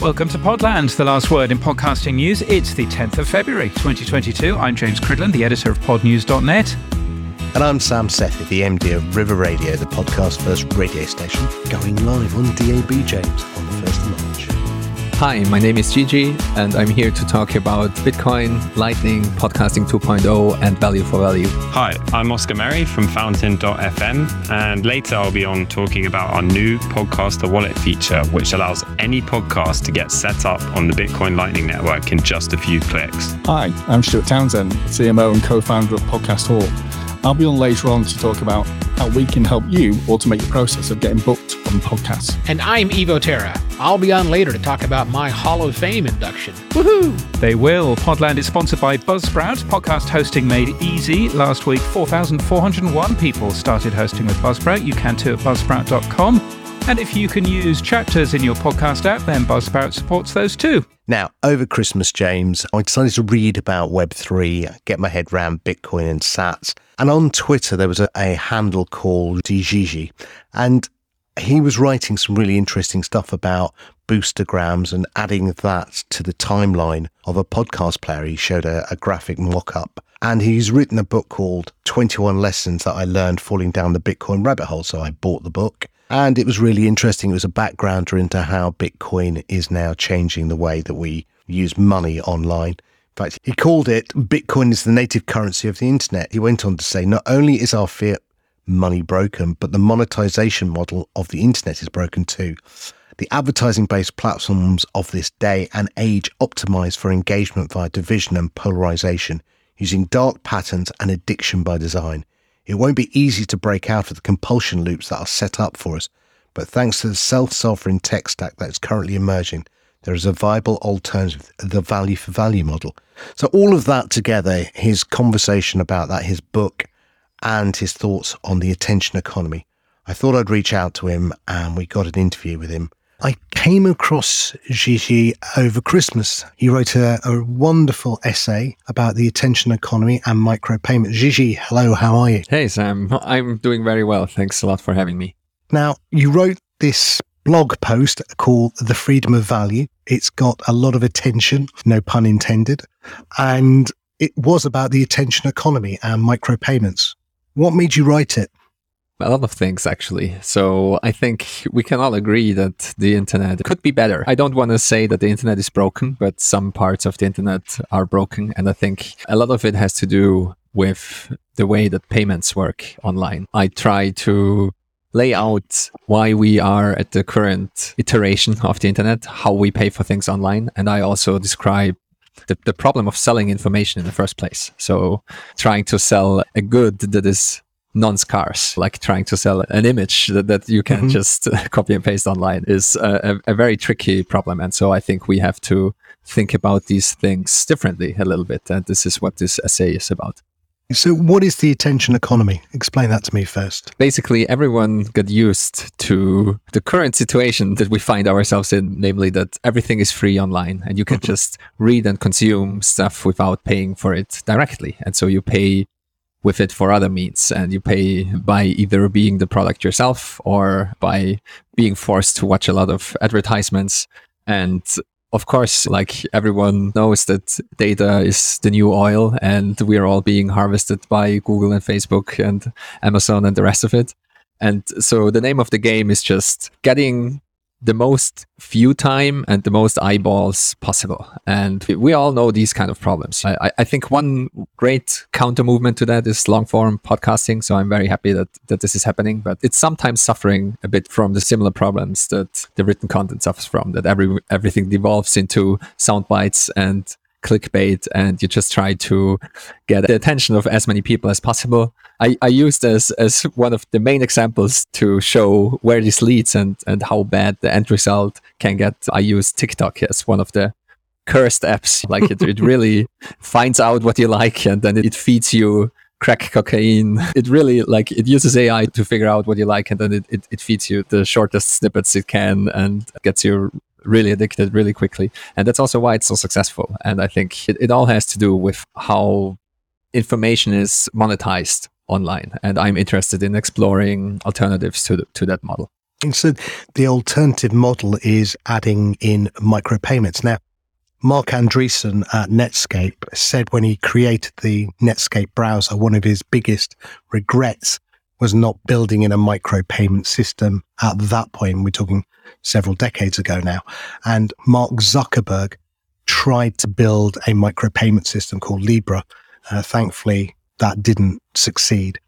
Welcome to Podland, the last word in podcasting news. It's the 10th of February, 2022. I'm James Cridland, the editor of podnews.net. And I'm Sam Sethi, the MD of River Radio, the podcast first radio station, going live on DAB, James, Hi, my name is Gigi, and I'm here to talk about Bitcoin, Lightning, Podcasting 2.0, and Value for Value. Hi, I'm Oscar Merry from Fountain.fm, and later I'll be on talking about our new Podcaster Wallet feature, which allows any podcast to get set up on the Bitcoin Lightning Network in just a few clicks. Hi, I'm Stuart Townsend, CMO and co founder of Podcast Hall. I'll be on later on to talk about how we can help you automate the process of getting booked on podcasts. And I'm Evo Terra. I'll be on later to talk about my Hall of Fame induction. Woohoo! They will. Podland is sponsored by Buzzsprout. Podcast hosting made easy. Last week, 4,401 people started hosting with Buzzsprout. You can too at buzzsprout.com. And if you can use chapters in your podcast app, then Buzzsprout supports those too. Now, over Christmas, James, I decided to read about Web3, get my head around Bitcoin and sats. And on Twitter, there was a, a handle called dergigi. And he was writing some really interesting stuff about boostergrams and adding that to the timeline of a podcast player. He showed a, a graphic mock up. And he's written a book called 21 Lessons That I Learned Falling Down the Bitcoin Rabbit Hole. So I bought the book. And it was really interesting. It was a backgrounder into how Bitcoin is now changing the way that we use money online. In fact, he called it Bitcoin is the native currency of the internet. He went on to say not only is our fiat money broken, but the monetization model of the internet is broken too. The advertising based platforms of this day and age optimize for engagement via division and polarization, using dark patterns and addiction by design. It won't be easy to break out of the compulsion loops that are set up for us, but thanks to the self sovereign tech stack that is currently emerging, there is a viable alternative, the value for value model. So, all of that together, his conversation about that, his book, and his thoughts on the attention economy, I thought I'd reach out to him and we got an interview with him. I came across Gigi over Christmas. He wrote a, a, wonderful essay about the attention economy and micropayment. Gigi, hello, how are you? Hey, Sam. I'm doing very well. Thanks a lot for having me. Now, you wrote this blog post called The Freedom of Value. It's got a lot of attention, no pun intended. And it was about the attention economy and micropayments. What made you write it? A lot of things, actually. So I think we can all agree that the internet could be better. I don't want to say that the internet is broken, but some parts of the internet are broken. And I think a lot of it has to do with the way that payments work online. I try to lay out why we are at the current iteration of the internet, how we pay for things online. And I also describe the, the problem of selling information in the first place. So trying to sell a good that is non-scarce, like trying to sell an image that, that you can mm-hmm. just copy and paste online is a, a, very tricky problem. And so I think we have to think about these things differently a little bit. And this is what this essay is about. So, what is the attention economy? Explain that to me first. Basically, everyone got used to the current situation that we find ourselves in, namely that everything is free online and you can mm-hmm. just read and consume stuff without paying for it directly. And so you pay with it for other means and you pay by either being the product yourself or by being forced to watch a lot of advertisements. And of course like everyone knows that data is the new oil and we are all being harvested by google and facebook and amazon and the rest of it. And so the name of the game is just getting the most view time and the most eyeballs possible. And we all know these kind of problems. I, I think one great counter movement to that is long form podcasting. So I'm very happy that, that this is happening, but it's sometimes suffering a bit from the similar problems that the written content suffers from, that every, everything devolves into sound bites and clickbait and you just try to get the attention of as many people as possible. I, I used as as one of the main examples to show where this leads and, and how bad the end result can get. I use TikTok as one of the cursed apps. Like it, it really finds out what you like and then it feeds you crack cocaine. It really like it uses AI to figure out what you like and then it, it, it feeds you the shortest snippets it can and gets you really addicted really quickly. And that's also why it's so successful. And I think it, it all has to do with how information is monetized online. And I'm interested in exploring alternatives to, the, to that model. And so the alternative model is adding in micropayments. Now, Marc Andreessen at Netscape said when he created the Netscape browser, one of his biggest regrets was not building in a micropayment system at that point. We're talking several decades ago now. And Mark Zuckerberg tried to build a micropayment system called Libra. Uh, thankfully, that didn't succeed.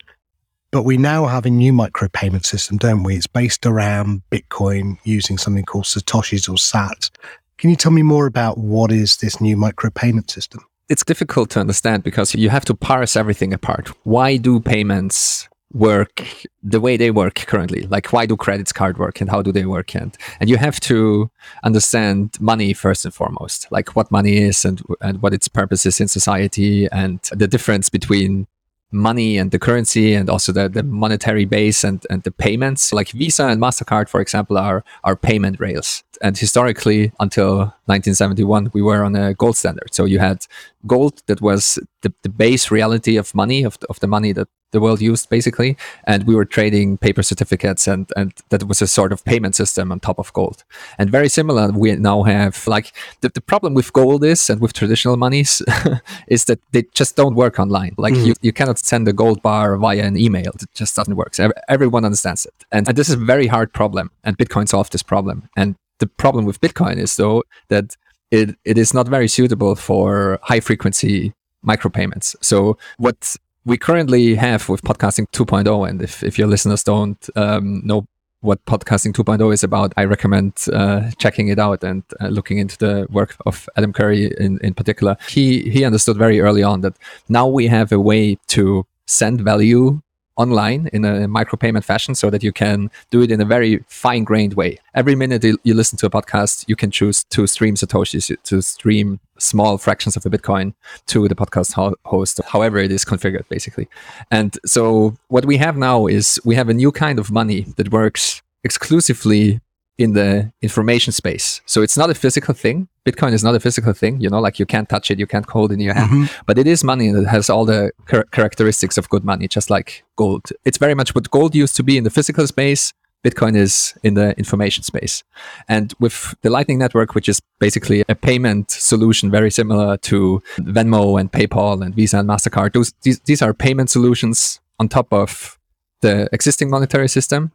But we now have a new micropayment system, don't we? It's based around Bitcoin using something called Satoshis or Sats. Can you tell me more about what is this new micropayment system? It's difficult to understand because you have to parse everything apart. Why do payments work the way they work currently like why do credits card work and how do they work? And and you have to understand money first and foremost like what money is and and what its purpose is in society and the difference between money and the currency and also the, the monetary base and, and the payments. Like visa and mastercard for example are are payment rails and historically until 1971 we were on a gold standard. So you had gold that was the, the base reality of money of, of the money that the world used basically. And we were trading paper certificates and and that was a sort of payment system on top of gold. And very similar we now have like the, the problem with gold is and with traditional monies is that they just don't work online. Like mm. you, you cannot send a gold bar via an email. It just doesn't work. So everyone understands it. And, and this is a very hard problem. And bitcoin solved this problem. And the problem with bitcoin is though that it, it is not very suitable for high frequency micropayments. So what we currently have with podcasting 2.0 and if, if your listeners don't um, know what podcasting 2.0 is about i recommend uh, checking it out and uh, looking into the work of adam curry in, in particular. He he understood very early on that now we have a way to send value online in a micropayment fashion so that you can do it in a very fine grained way. Every minute you listen to a podcast, you can choose to stream Satoshis, to stream small fractions of a Bitcoin to the podcast ho- host, however it is configured, basically. And so what we have now is we have a new kind of money that works exclusively in the information space. So it's not a physical thing. Bitcoin is not a physical thing, you know, like you can't touch it, you can't hold it in your hand, mm-hmm. but it is money that has all the char- characteristics of good money, just like gold. It's very much what gold used to be in the physical space. Bitcoin is in the information space. And with the Lightning Network, which is basically a payment solution very similar to Venmo and PayPal and Visa and MasterCard, those, these, these are payment solutions on top of the existing monetary system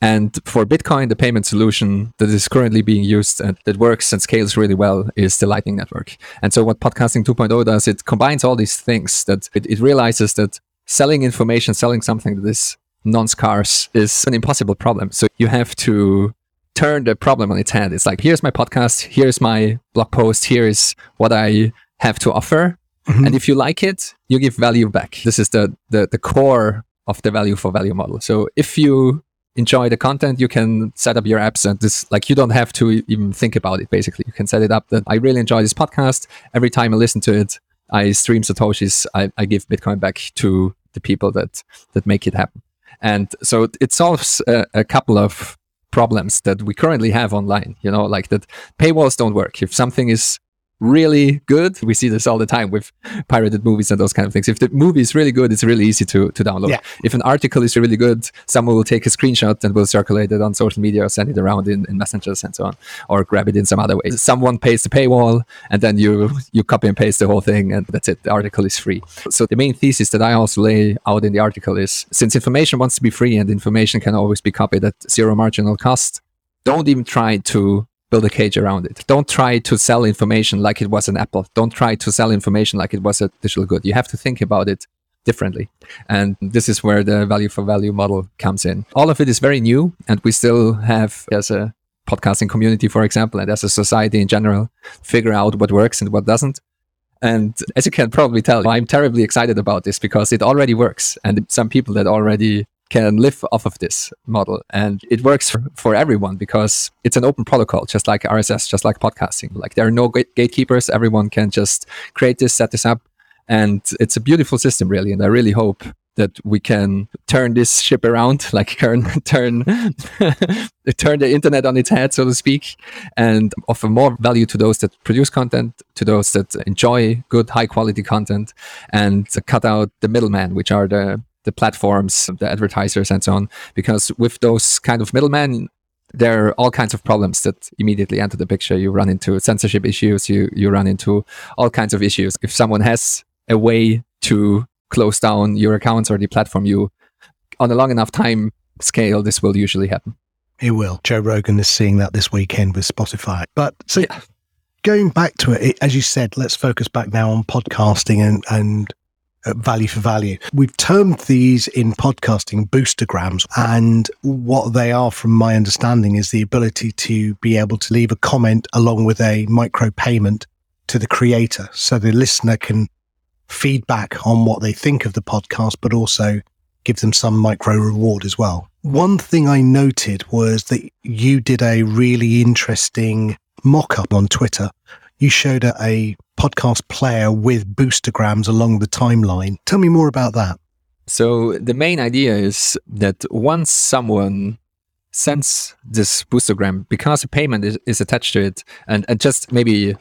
and for Bitcoin, the payment solution that is currently being used and that works and scales really well is the Lightning Network. And so what Podcasting 2.0 does, it combines all these things that it, it realizes that selling information, selling something that is non-scarce is an impossible problem. So you have to turn the problem on its head. It's like, here's my podcast, here's my blog post, here's what I have to offer. Mm-hmm. And if you like it, you give value back. This is the, the, the core of the value for value model. So if you enjoy the content, you can set up your apps and this like you don't have to even think about it basically. You can set it up that I really enjoy this podcast. Every time I listen to it, I stream Satoshis, I, I give Bitcoin back to the people that that make it happen. And so it solves a, a couple of problems that we currently have online, you know, like that paywalls don't work. If something is really good. We see this all the time with pirated movies and those kind of things. If the movie is really good, it's really easy to, to download. Yeah. If an article is really good, someone will take a screenshot and will circulate it on social media or send it around in, in messengers and so on, or grab it in some other way. Someone pays the paywall and then you you copy and paste the whole thing and that's it. The article is free. So the main thesis that I also lay out in the article is since information wants to be free and information can always be copied at zero marginal cost, don't even try to build a cage around it. Don't try to sell information like it was an apple. Don't try to sell information like it was a digital good. You have to think about it differently. And this is where the value for value model comes in. All of it is very new, and we still have, as a podcasting community, for example, and as a society in general, figure out what works and what doesn't. And as you can probably tell, I'm terribly excited about this because it already works. And some people that already can live off of this model. And it works for, for everyone because it's an open protocol, just like RSS, just like podcasting. Like there are no gatekeepers. Everyone can just create this, set this up. And it's a beautiful system, really. And I really hope that we can turn this ship around, like turn turn turn the internet on its head, so to speak, and offer more value to those that produce content, to those that enjoy good, high quality content, and cut out the middleman, which are the the platforms, the advertisers, and so on. Because with those kind of middlemen, there are all kinds of problems that immediately enter the picture. You run into censorship issues. You you run into all kinds of issues. If someone has a way to close down your accounts or the platform, you on a long enough time scale, this will usually happen. It will. Joe Rogan is seeing that this weekend with Spotify. But so yeah. going back to it, as you said, let's focus back now on podcasting and and uh, value for value. We've termed these in podcasting boostergrams, and what they are, from my understanding, is the ability to be able to leave a comment along with a micro payment to the creator, so the listener can feedback on what they think of the podcast, but also give them some micro reward as well. One thing I noted was that you did a really interesting mock up on Twitter. You showed a, podcast player with boostergrams along the timeline. Tell me more about that. So, the main idea is that once someone sends this boostergram because a payment is, is attached to it and, and just maybe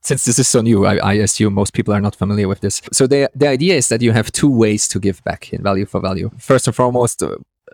since this is so new I, I, assume most people are not familiar with this so the, the idea is that you have two ways to give back in value for value first and foremost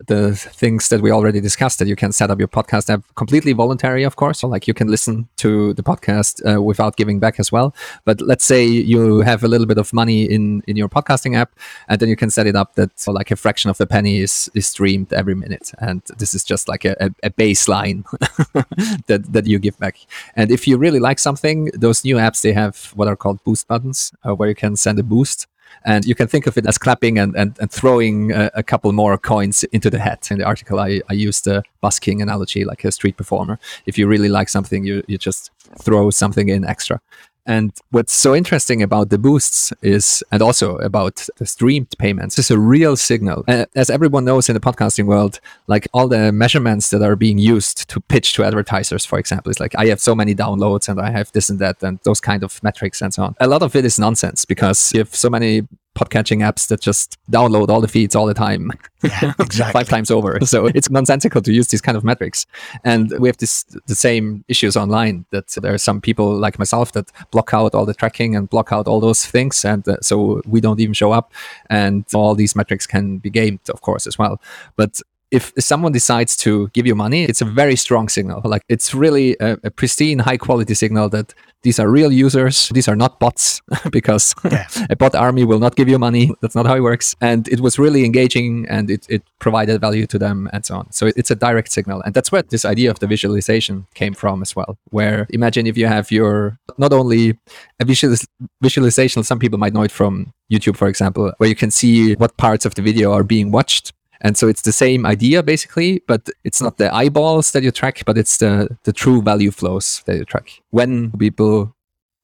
the things that we already discussed that you can set up your podcast app completely voluntary of course. So like you can listen to the podcast uh, without giving back as well. But let's say you have a little bit of money in in your podcasting app and then you can set it up that so like a fraction of the penny is is streamed every minute. And this is just like a, a, baseline that that you give back. And if you really like something those new apps they have what are called boost buttons uh, where you can send a boost and you can think of it as clapping and, and, and throwing a, a, couple more coins into the hat. In the article, I, I used the busking analogy, like a street performer. If you really like something, you, you just throw something in extra. And what's so interesting about the boosts is, and also about the streamed payments, is a real signal. As everyone knows in the podcasting world, like all the measurements that are being used to pitch to advertisers, for example, is like I have so many downloads and I have this and that and those kind of metrics and so on. A lot of it is nonsense because you have so many podcatching apps that just download all the feeds all the time, yeah, exactly. five times over. So it's nonsensical to use these kind of metrics. And we have this the same issues online that there are some people like myself that block out all the tracking and block out all those things, and uh, so we don't even show up. And all these metrics can be gamed, of course, as well. But if someone decides to give you money, it's a very strong signal. Like it's really a, a pristine, high quality signal that these are real users. These are not bots because yeah. a bot army will not give you money. That's not how it works. And it was really engaging and it, it provided value to them and so on. So it's a direct signal. And that's where this idea of the visualization came from as well. Where imagine if you have your, not only a visual, visualization, some people might know it from YouTube, for example, where you can see what parts of the video are being watched and so it's the same idea basically, but it's not the eyeballs that you track, but it's the, the true value flows that you track. When people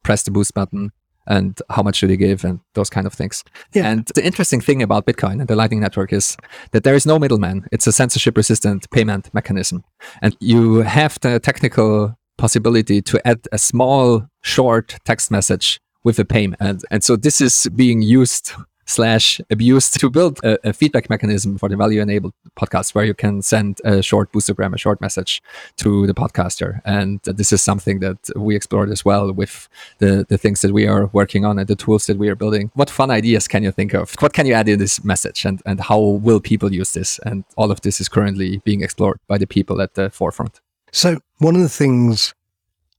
press the boost button and how much do they give and those kind of things. Yeah. And the interesting thing about Bitcoin and the Lightning Network is that there is no middleman. It's a censorship resistant payment mechanism. And you have the technical possibility to add a small short text message with a payment. And, and so this is being used slash abused to build a, a, feedback mechanism for the value enabled podcast where you can send a short boostergram, a short message to the podcaster. And this is something that we explored as well with the, the things that we are working on and the tools that we are building. What fun ideas can you think of? What can you add in this message and, and how will people use this? And all of this is currently being explored by the people at the forefront. So one of the things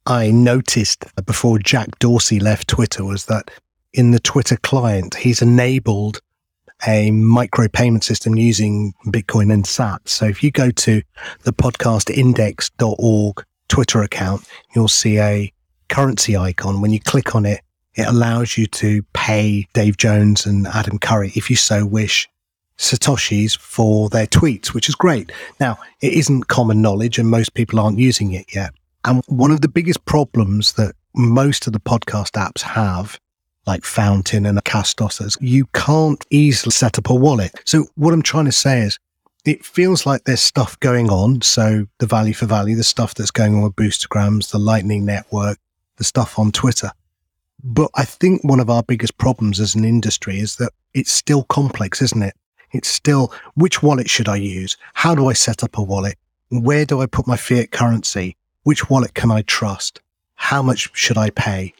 I noticed before Jack Dorsey left Twitter was that in the Twitter client, he's enabled a micropayment system using Bitcoin and SAT. So if you go to the podcastindex.org Twitter account, you'll see a currency icon. When you click on it, it allows you to pay Dave Jones and Adam Curry, if you so wish, Satoshis for their tweets, which is great. Now, it isn't common knowledge and most people aren't using it yet. And one of the biggest problems that most of the podcast apps have like Fountain and Castos, you can't easily set up a wallet. So what I'm trying to say is it feels like there's stuff going on. So the value for value, the stuff that's going on with boostergrams, the Lightning Network, the stuff on Twitter. But I think one of our biggest problems as an industry is that it's still complex, isn't it? It's still which wallet should I use? How do I set up a wallet? Where do I put my fiat currency? Which wallet can I trust? How much should I pay?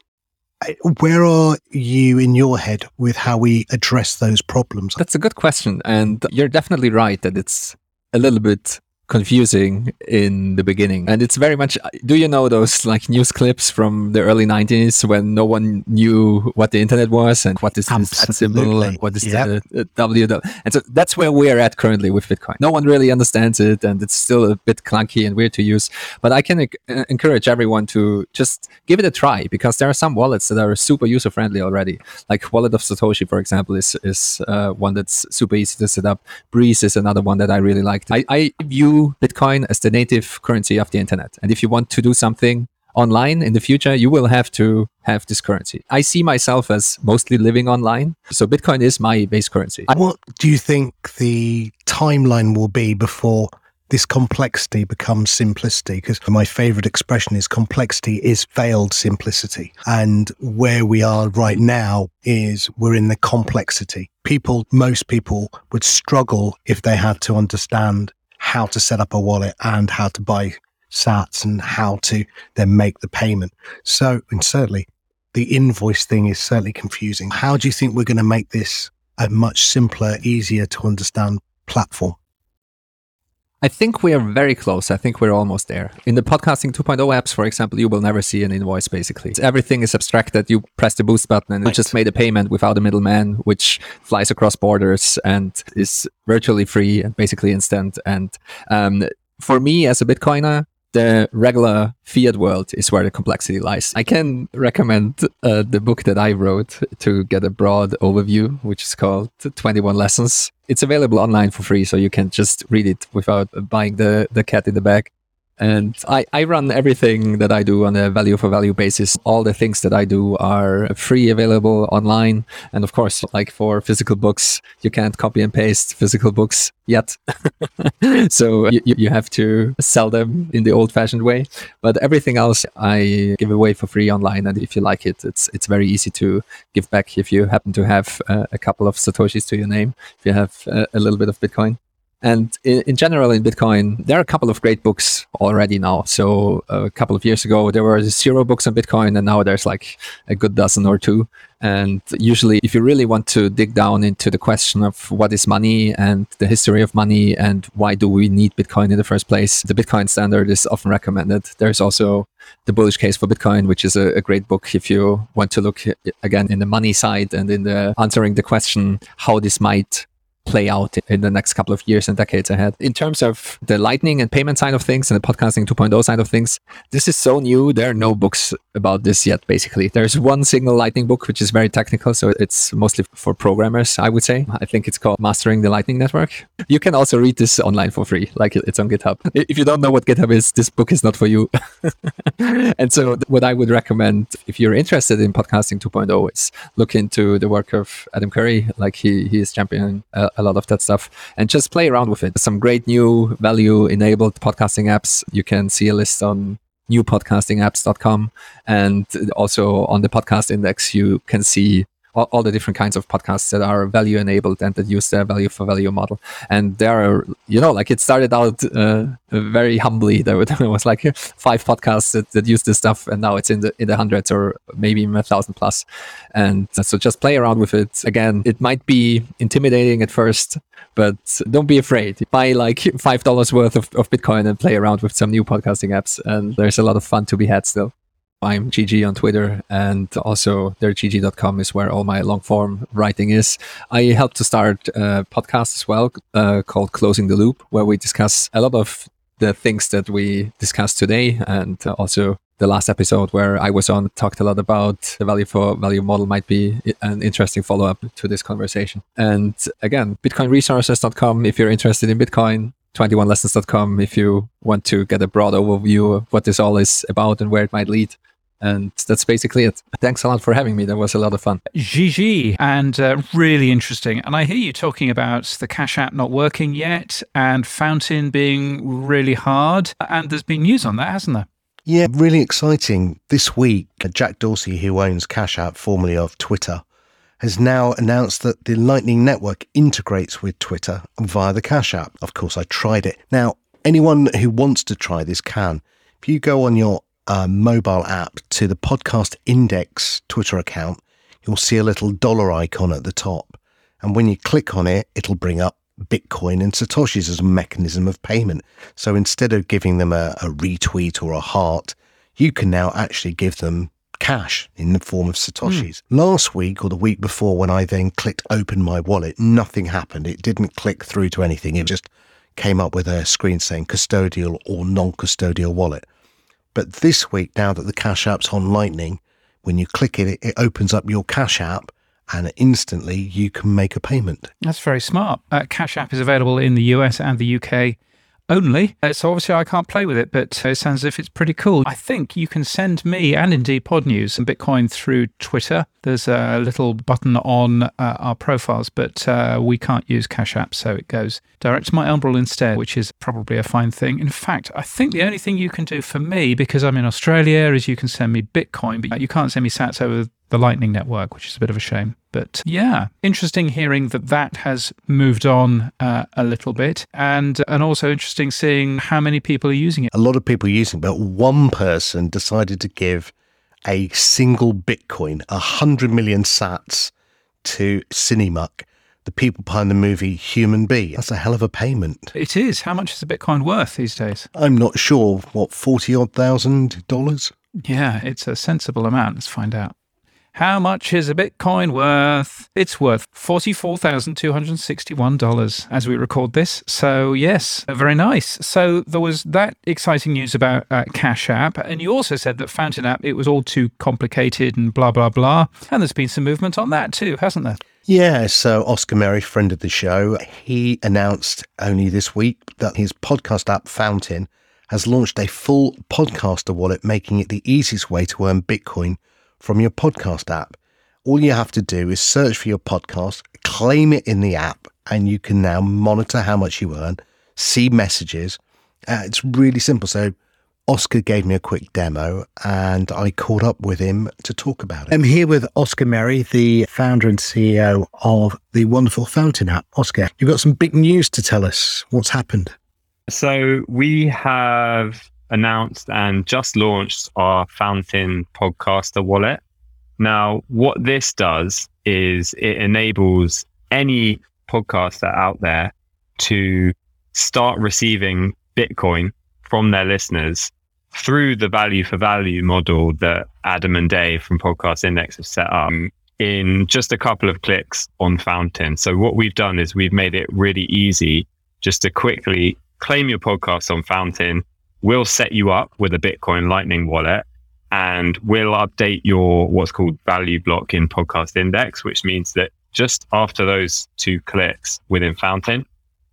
Where are you in your head with how we address those problems? That's a good question. And you're definitely right that it's a little bit confusing in the beginning. And it's very much do you know those like news clips from the early 90s when no one knew what the internet was and what is this symbol and what is yep. the, the W? And so that's where we're at currently with Bitcoin. No one really understands it and it's still a bit clunky and weird to use. But I can uh, encourage everyone to just give it a try because there are some wallets that are super user friendly already. Like Wallet of Satoshi, for example, is, is uh, one that's super easy to set up. Breez is another one that I really liked. I, I view Bitcoin as the native currency of the internet. And if you want to do something online in the future, you will have to have this currency. I see myself as mostly living online. So Bitcoin is my base currency. What do you think the timeline will be before this complexity becomes simplicity because my favorite expression is complexity is veiled simplicity. And where we are right now is we're in the complexity. People, most people would struggle if they had to understand how to set up a wallet and how to buy sats and how to then make the payment. So, and certainly the invoice thing is certainly confusing. How do you think we're going to make this a much simpler, easier to understand platform? I think we are very close. I think we're almost there. In the podcasting 2.0 apps, for example, you will never see an invoice basically. Everything is abstracted. You press the boost button and right. you just made a payment without a middleman, which flies across borders and is virtually free and basically instant. And um, for me as a Bitcoiner, the regular fiat world is where the complexity lies. I can recommend uh, the book that I wrote to get a broad overview, which is called 21 Lessons. It's available online for free, so you can just read it without buying the, the cat in the bag. And I, I run everything that I do on a value for value basis. All the things that I do are free, available online. And of course, like for physical books, you can't copy and paste physical books yet. so you, you have to sell them in the old fashioned way. But everything else I give away for free online. And if you like it, it's, it's very easy to give back if you happen to have uh, a couple of Satoshis to your name, if you have uh, a little bit of Bitcoin. And in, in, general, in Bitcoin, there are a couple of great books already now. So uh, a couple of years ago, there were zero books on Bitcoin, and now there's like a good dozen or two. And usually, if you really want to dig down into the question of what is money and the history of money and why do we need Bitcoin in the first place, the Bitcoin Standard is often recommended. There's also the bullish case for Bitcoin, which is a, a great book if you want to look again in the money side and in the answering the question how this might play out in the next couple of years and decades ahead. In terms of the lightning and payment side of things and the podcasting 2.0 side of things, this is so new. There are no books about this yet, basically. There's one single lightning book, which is very technical. So it's mostly for programmers, I would say. I think it's called Mastering the Lightning Network. You can also read this online for free, like it's on GitHub. If you don't know what GitHub is, this book is not for you. and so what I would recommend if you're interested in podcasting 2.0 is look into the work of Adam Curry. Like he, he is championing uh, a lot of that stuff and just play around with it. Some great new value enabled podcasting apps. You can see a list on newpodcastingapps.com and also on the podcast index you can see all, all, the different kinds of podcasts that are value enabled and that use their value for value model. And there are, you know, like it started out uh, very humbly. There was like five podcasts that, that use this stuff, and now it's in the in the hundreds or maybe even a thousand plus. And so just play around with it. Again, it might be intimidating at first, but don't be afraid. Buy like five dollars worth of, of Bitcoin and play around with some new podcasting apps, and there's a lot of fun to be had still. I'm GG on Twitter, and also dergigi.com is where all my long form writing is. I helped to start a podcast as well uh, called Closing the Loop, where we discuss a lot of the things that we discussed today, and also the last episode where I was on talked a lot about the value for value model might be an interesting follow up to this conversation. And again, bitcoinresources.com if you're interested in Bitcoin. 21lessons.com if you want to get a broad overview of what this all is about and where it might lead. And that's basically it. Thanks a lot for having me. That was a lot of fun. Gigi and uh, really interesting. And I hear you talking about the Cash App not working yet and Fountain being really hard. And there's been news on that, hasn't there? Yeah, really exciting. This week, Jack Dorsey, who owns Cash App, formerly of Twitter, has now announced that the Lightning Network integrates with Twitter via the Cash App. Of course, I tried it. Now, anyone who wants to try this can. If you go on your uh, mobile app to the Podcast Index Twitter account, you'll see a little dollar icon at the top. And when you click on it, it'll bring up Bitcoin and Satoshis as a mechanism of payment. So instead of giving them a, a retweet or a heart, you can now actually give them cash in the form of Satoshis. Mm. Last week or the week before, when I then clicked open my wallet, nothing happened. It didn't click through to anything. It just came up with a screen saying custodial or non custodial wallet. But this week, now that the Cash App's on Lightning, when you click it, it opens up your Cash App and instantly you can make a payment. That's very smart. Uh, Cash App is available in the US and the UK only. Uh, so obviously I can't play with it, but it sounds as if it's pretty cool. I think you can send me and indeed Pod News some Bitcoin through Twitter. There's a little button on uh, our profiles, but uh, we can't use Cash App, so it goes direct to my Umbrel instead, which is probably a fine thing. In fact, I think the only thing you can do for me, because I'm in Australia, is you can send me Bitcoin, but you can't send me sats over the Lightning Network, which is a bit of a shame. But yeah, interesting hearing that that has moved on uh, a little bit, and and also interesting seeing how many people are using it. A lot of people are using, it, but one person decided to give a single Bitcoin, a hundred million Sats, to Cinemuck, the people behind the movie Human B. That's a hell of a payment. It is. How much is a Bitcoin worth these days? I'm not sure. What forty odd thousand dollars? Yeah, it's a sensible amount. Let's find out. How much is a Bitcoin worth? It's worth $44,261 as we record this. So, yes, very nice. So, there was that exciting news about uh, Cash App. And you also said that Fountain App, it was all too complicated and blah, blah, blah. And there's been some movement on that too, hasn't there? Yeah, so Oscar Merry, friend of the show, he announced only this week that his podcast app Fountain has launched a full podcaster wallet, making it the easiest way to earn Bitcoin from your podcast app. All you have to do is search for your podcast, claim it in the app, and you can now monitor how much you earn, see messages. Uh, it's really simple. So, Oscar gave me a quick demo and I caught up with him to talk about it. I'm here with Oscar Merry, the founder and CEO of the wonderful Fountain app. Oscar, you've got some big news to tell us. What's happened? So, we have announced and just launched our Fountain Podcaster wallet. Now, what this does is it enables any podcaster out there to start receiving Bitcoin from their listeners through the value for value model that Adam and Dave from Podcast Index have set up in just a couple of clicks on Fountain. So what we've done is we've made it really easy just to quickly claim your podcast on Fountain, we'll set you up with a Bitcoin Lightning wallet and we'll update your what's called value block in Podcast Index, which means that just after those two clicks within Fountain,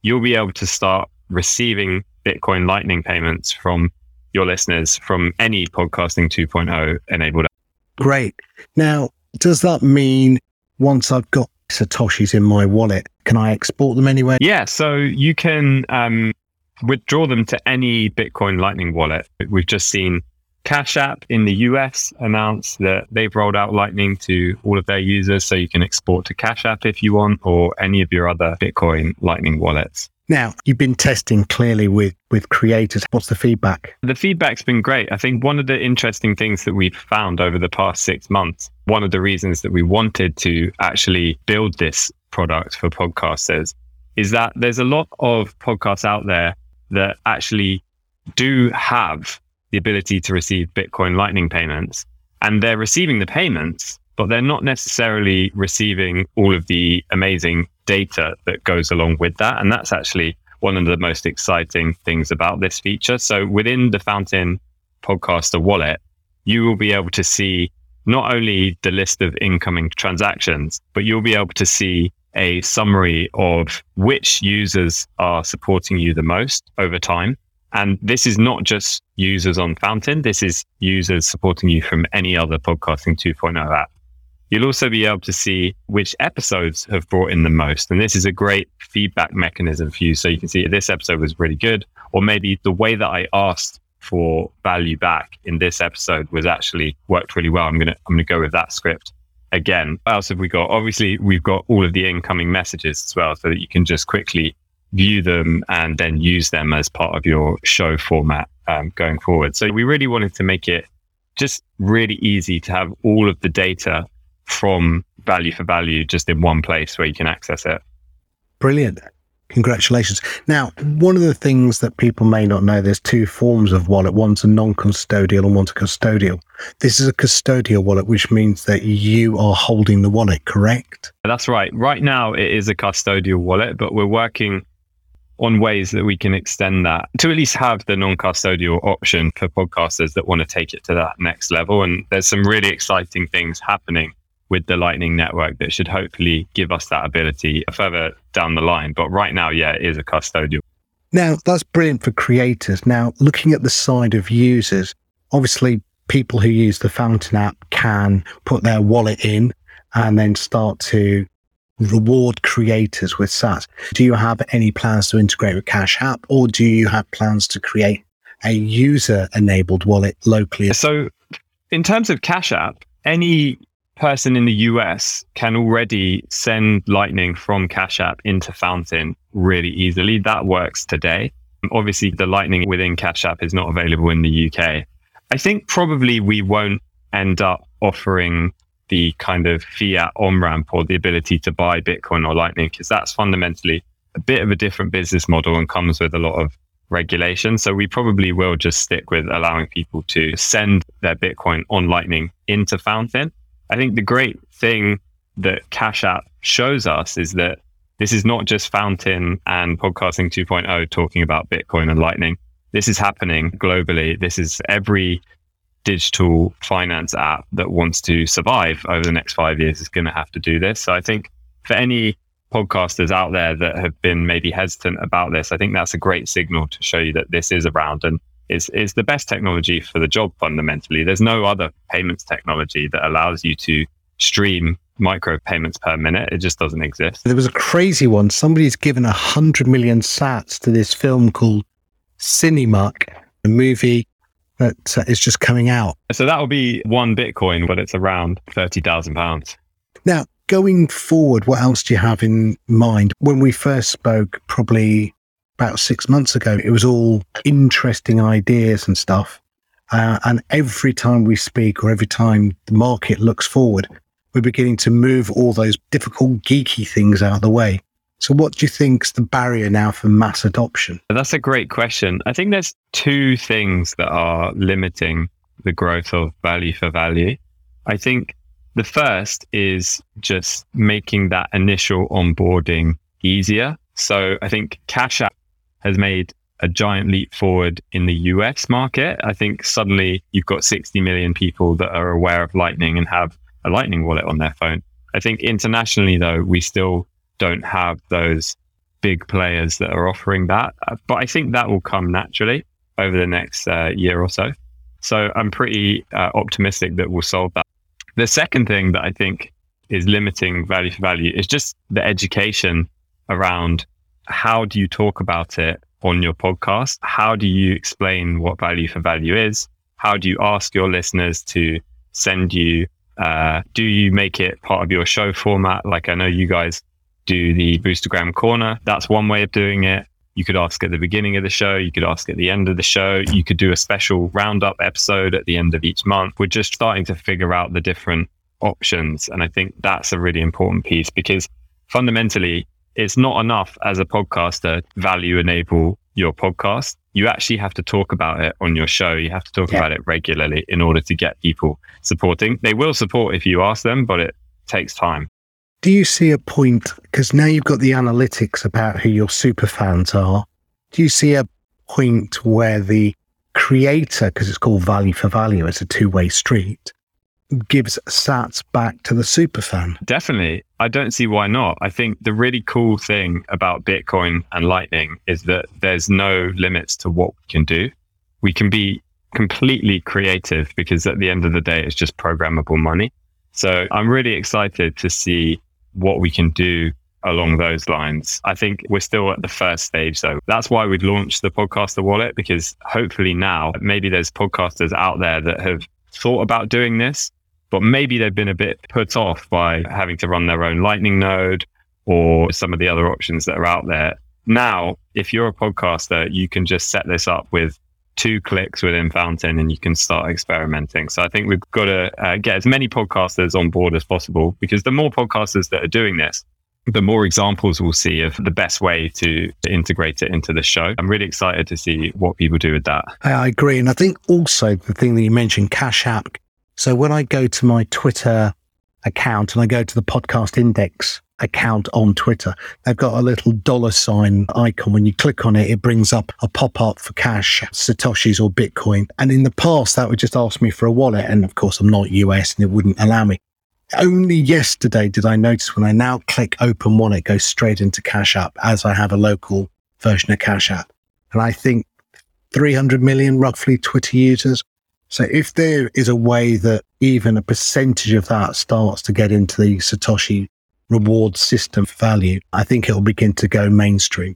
you'll be able to start receiving Bitcoin Lightning payments from your listeners from any Podcasting 2.0 enabled. Great. Now, does that mean once I've got Satoshis in my wallet, can I export them anywhere? Yeah. So you can um, withdraw them to any Bitcoin Lightning wallet. We've just seen Cash App in the US announce that they've rolled out Lightning to all of their users, so you can export to Cash App if you want, or any of your other Bitcoin Lightning wallets. Now, you've been testing clearly with, with creators. What's the feedback? The feedback's been great. I think one of the interesting things that we've found over the past six months, one of the reasons that we wanted to actually build this product for podcasters is that there's a lot of podcasts out there that actually do have the ability to receive Bitcoin Lightning payments. And they're receiving the payments, but they're not necessarily receiving all of the amazing data that goes along with that. And that's actually one of the most exciting things about this feature. So within the Fountain Podcaster wallet, you will be able to see not only the list of incoming transactions, but you'll be able to see a summary of which users are supporting you the most over time. And this is not just users on Fountain. This is users supporting you from any other podcasting 2.0 app. You'll also be able to see which episodes have brought in the most. And this is a great feedback mechanism for you. So you can see this episode was really good, or maybe the way that I asked for value back in this episode was actually worked really well. I'm to, I'm to go with that script again. What else have we got? Obviously, we've got all of the incoming messages as well, so that you can just quickly view them and then use them as part of your show format um, going forward. So we really wanted to make it just really easy to have all of the data from value for value just in one place where you can access it. Brilliant. Congratulations. Now, one of the things that people may not know, there's two forms of wallet. One's a non-custodial and one's a custodial. This is a custodial wallet, which means that you are holding the wallet, correct? That's right. Right now, it is a custodial wallet, but we're working on ways that we can extend that to at least have the non-custodial option for podcasters that want to take it to that next level. And there's some really exciting things happening with the Lightning Network that should hopefully give us that ability further down the line. But right now, yeah, it is a custodial. Now, that's brilliant for creators. Now, looking at the side of users, obviously, people who use the Fountain app can put their wallet in and then start to reward creators with SATs. Do you have any plans to integrate with Cash App or do you have plans to create a user enabled wallet locally? So, in terms of Cash App, any person in the US can already send Lightning from Cash App into Fountain really easily. That works today. Obviously, the Lightning within Cash App is not available in the UK. I think probably we won't end up offering the kind of fiat on ramp or the ability to buy Bitcoin or Lightning because that's fundamentally a bit of a different business model and comes with a lot of regulation. So we probably will just stick with allowing people to send their Bitcoin on Lightning into Fountain. I think the great thing that Cash App shows us is that this is not just Fountain and Podcasting 2.0 talking about Bitcoin and Lightning. This is happening globally. This is every digital finance app that wants to survive over the next five years is going to have to do this. So I think for any podcasters out there that have been maybe hesitant about this, I think that's a great signal to show you that this is around and is, is the best technology for the job fundamentally. There's no other payments technology that allows you to stream micro payments per minute. It just doesn't exist. There was a crazy one. Somebody's given a hundred million sats to this film called Cinemuck, a movie that uh, is just coming out. So that will be one Bitcoin, but it's around thirty thousand pounds. Now, going forward, what else do you have in mind? When we first spoke, probably about six months ago, it was all interesting ideas and stuff. Uh, and every time we speak or every time the market looks forward, we're beginning to move all those difficult, geeky things out of the way. So, what do you think's the barrier now for mass adoption? That's a great question. I think there's two things that are limiting the growth of value for value. I think the first is just making that initial onboarding easier. So, I think Cash App has made a giant leap forward in the US market. I think suddenly you've got 60 million people that are aware of Lightning and have a Lightning wallet on their phone. I think internationally, though, we still don't have those big players that are offering that. Uh, but I think that will come naturally over the next uh, year or so. So I'm pretty uh, optimistic that we'll solve that. The second thing that I think is limiting value for value is just the education around how do you talk about it on your podcast? How do you explain what value for value is? How do you ask your listeners to send you? Uh, do you make it part of your show format? Like I know you guys do the Boostergram Corner. That's one way of doing it. You could ask at the beginning of the show. You could ask at the end of the show. You could do a special roundup episode at the end of each month. We're just starting to figure out the different options. And I think that's a really important piece because fundamentally, it's not enough as a podcaster value enable your podcast. You actually have to talk about it on your show. You have to talk yeah. about it regularly in order to get people supporting. They will support if you ask them, but it takes time do you see a point? Because now you've got the analytics about who your super fans are. Do you see a point where the creator, because it's called value for value, it's a two way street, gives sats back to the super fan? Definitely. I don't see why not. I think the really cool thing about Bitcoin and Lightning is that there's no limits to what we can do. We can be completely creative because at the end of the day, it's just programmable money. So I'm really excited to see what we can do along those lines. I think we're still at the first stage though. That's why we'd launched the podcaster wallet because hopefully now maybe there's podcasters out there that have thought about doing this, but maybe they've been a bit put off by having to run their own lightning node or some of the other options that are out there. now, if you're a podcaster, you can just set this up with two clicks within Fountain and you can start experimenting. So I think we've got to uh, get as many podcasters on board as possible because the more podcasters that are doing this, the more examples we'll see of the best way to integrate it into the show. I'm really excited to see what people do with that. I agree. And I think also the thing that you mentioned, Cash App. So when I go to my Twitter account and I go to the podcast index account on Twitter, they've got a little dollar sign icon. When you click on it, it brings up a pop up for cash, Satoshis or Bitcoin. And in the past, that would just ask me for a wallet. And of course, I'm not US and it wouldn't allow me. Only yesterday did I notice when I now click open wallet, it goes straight into Cash App as I have a local version of Cash App. And I think 300 million roughly Twitter users. So if there is a way that even a percentage of that starts to get into the Satoshi reward system value, I think it'll begin to go mainstream.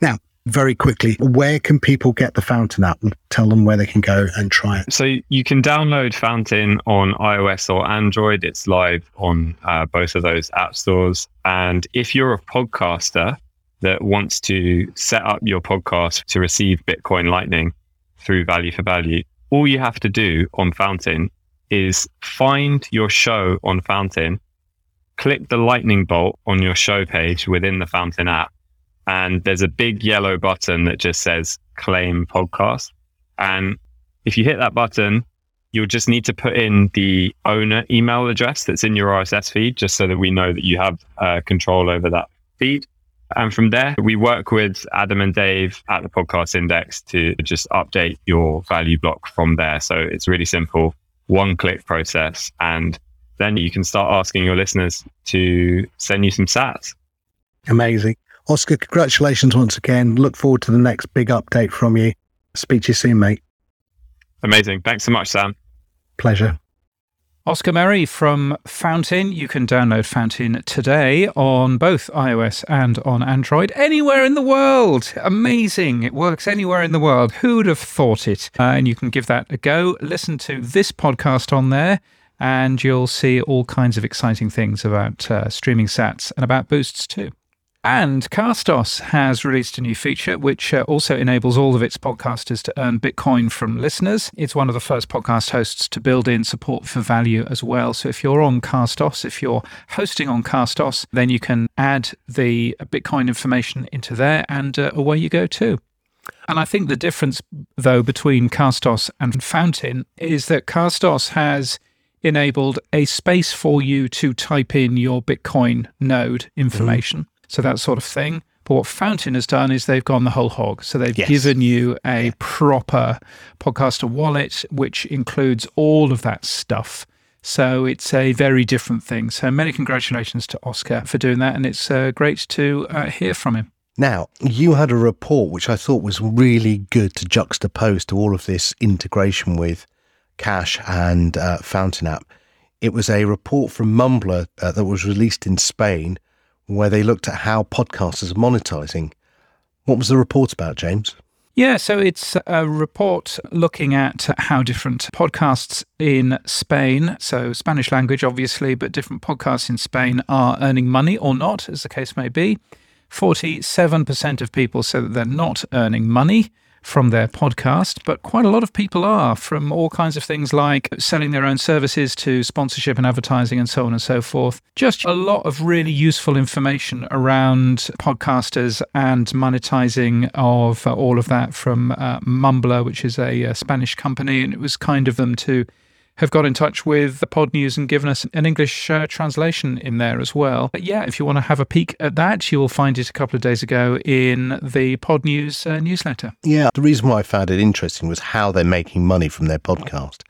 Now, very quickly, where can people get the Fountain app? Tell them where they can go and try it. So you can download Fountain on iOS or Android. It's live on uh, both of those app stores. And if you're a podcaster that wants to set up your podcast to receive Bitcoin Lightning through Value for Value, all you have to do on Fountain is find your show on Fountain, click the lightning bolt on your show page within the Fountain app, and there's a big yellow button that just says claim podcast. And if you hit that button, you'll just need to put in the owner email address that's in your RSS feed, just so that we know that you have uh, control over that feed. And from there, we work with Adam and Dave at the Podcast Index to just update your value block from there. So it's really simple, one click process. And then you can start asking your listeners to send you some sats. Amazing. Oscar, congratulations once again. Look forward to the next big update from you. Speak to you soon, mate. Amazing. Thanks so much, Sam. Pleasure. Oscar Merry from Fountain. You can download Fountain today on both iOS and on Android, anywhere in the world. Amazing. It works anywhere in the world. Who'd have thought it? Uh, and you can give that a go. Listen to this podcast on there, and you'll see all kinds of exciting things about uh, streaming sats and about boosts too. And Castos has released a new feature which uh, also enables all of its podcasters to earn Bitcoin from listeners. It's one of the first podcast hosts to build in support for value as well. So if you're on Castos, if you're hosting on Castos, then you can add the Bitcoin information into there and uh, away you go too. And I think the difference, though, between Castos and Fountain is that Castos has enabled a space for you to type in your Bitcoin node information. So that sort of thing. But what Fountain has done is they've gone the whole hog. So they've Yes. given you a proper podcaster wallet, which includes all of that stuff. So it's a very different thing. So many congratulations to Oscar for doing that. And it's uh, great to uh, hear from him. Now, you had a report which I thought was really good to juxtapose to all of this integration with Cash and uh, Fountain app. It was a report from Mumbler uh, that was released in Spain where they looked at how podcasters are monetizing. What was the report about, James? Yeah, so it's a report looking at how different podcasts in Spain, so Spanish language obviously, but different podcasts in Spain are earning money or not, as the case may be. 47% of people said that they're not earning money from their podcast, but quite a lot of people are from all kinds of things like selling their own services to sponsorship and advertising and so on and so forth. Just a lot of really useful information around podcasters and monetizing of uh, all of that from uh, Mumbler, which is a, uh Spanish company. And it was kind of them to have got in touch with the Pod News and given us an English uh, translation in there as well. But yeah, if you want to have a peek at that, you will find it a couple of days ago in the Pod News uh, newsletter. Yeah, the reason why I found it interesting was how they're making money from their podcast.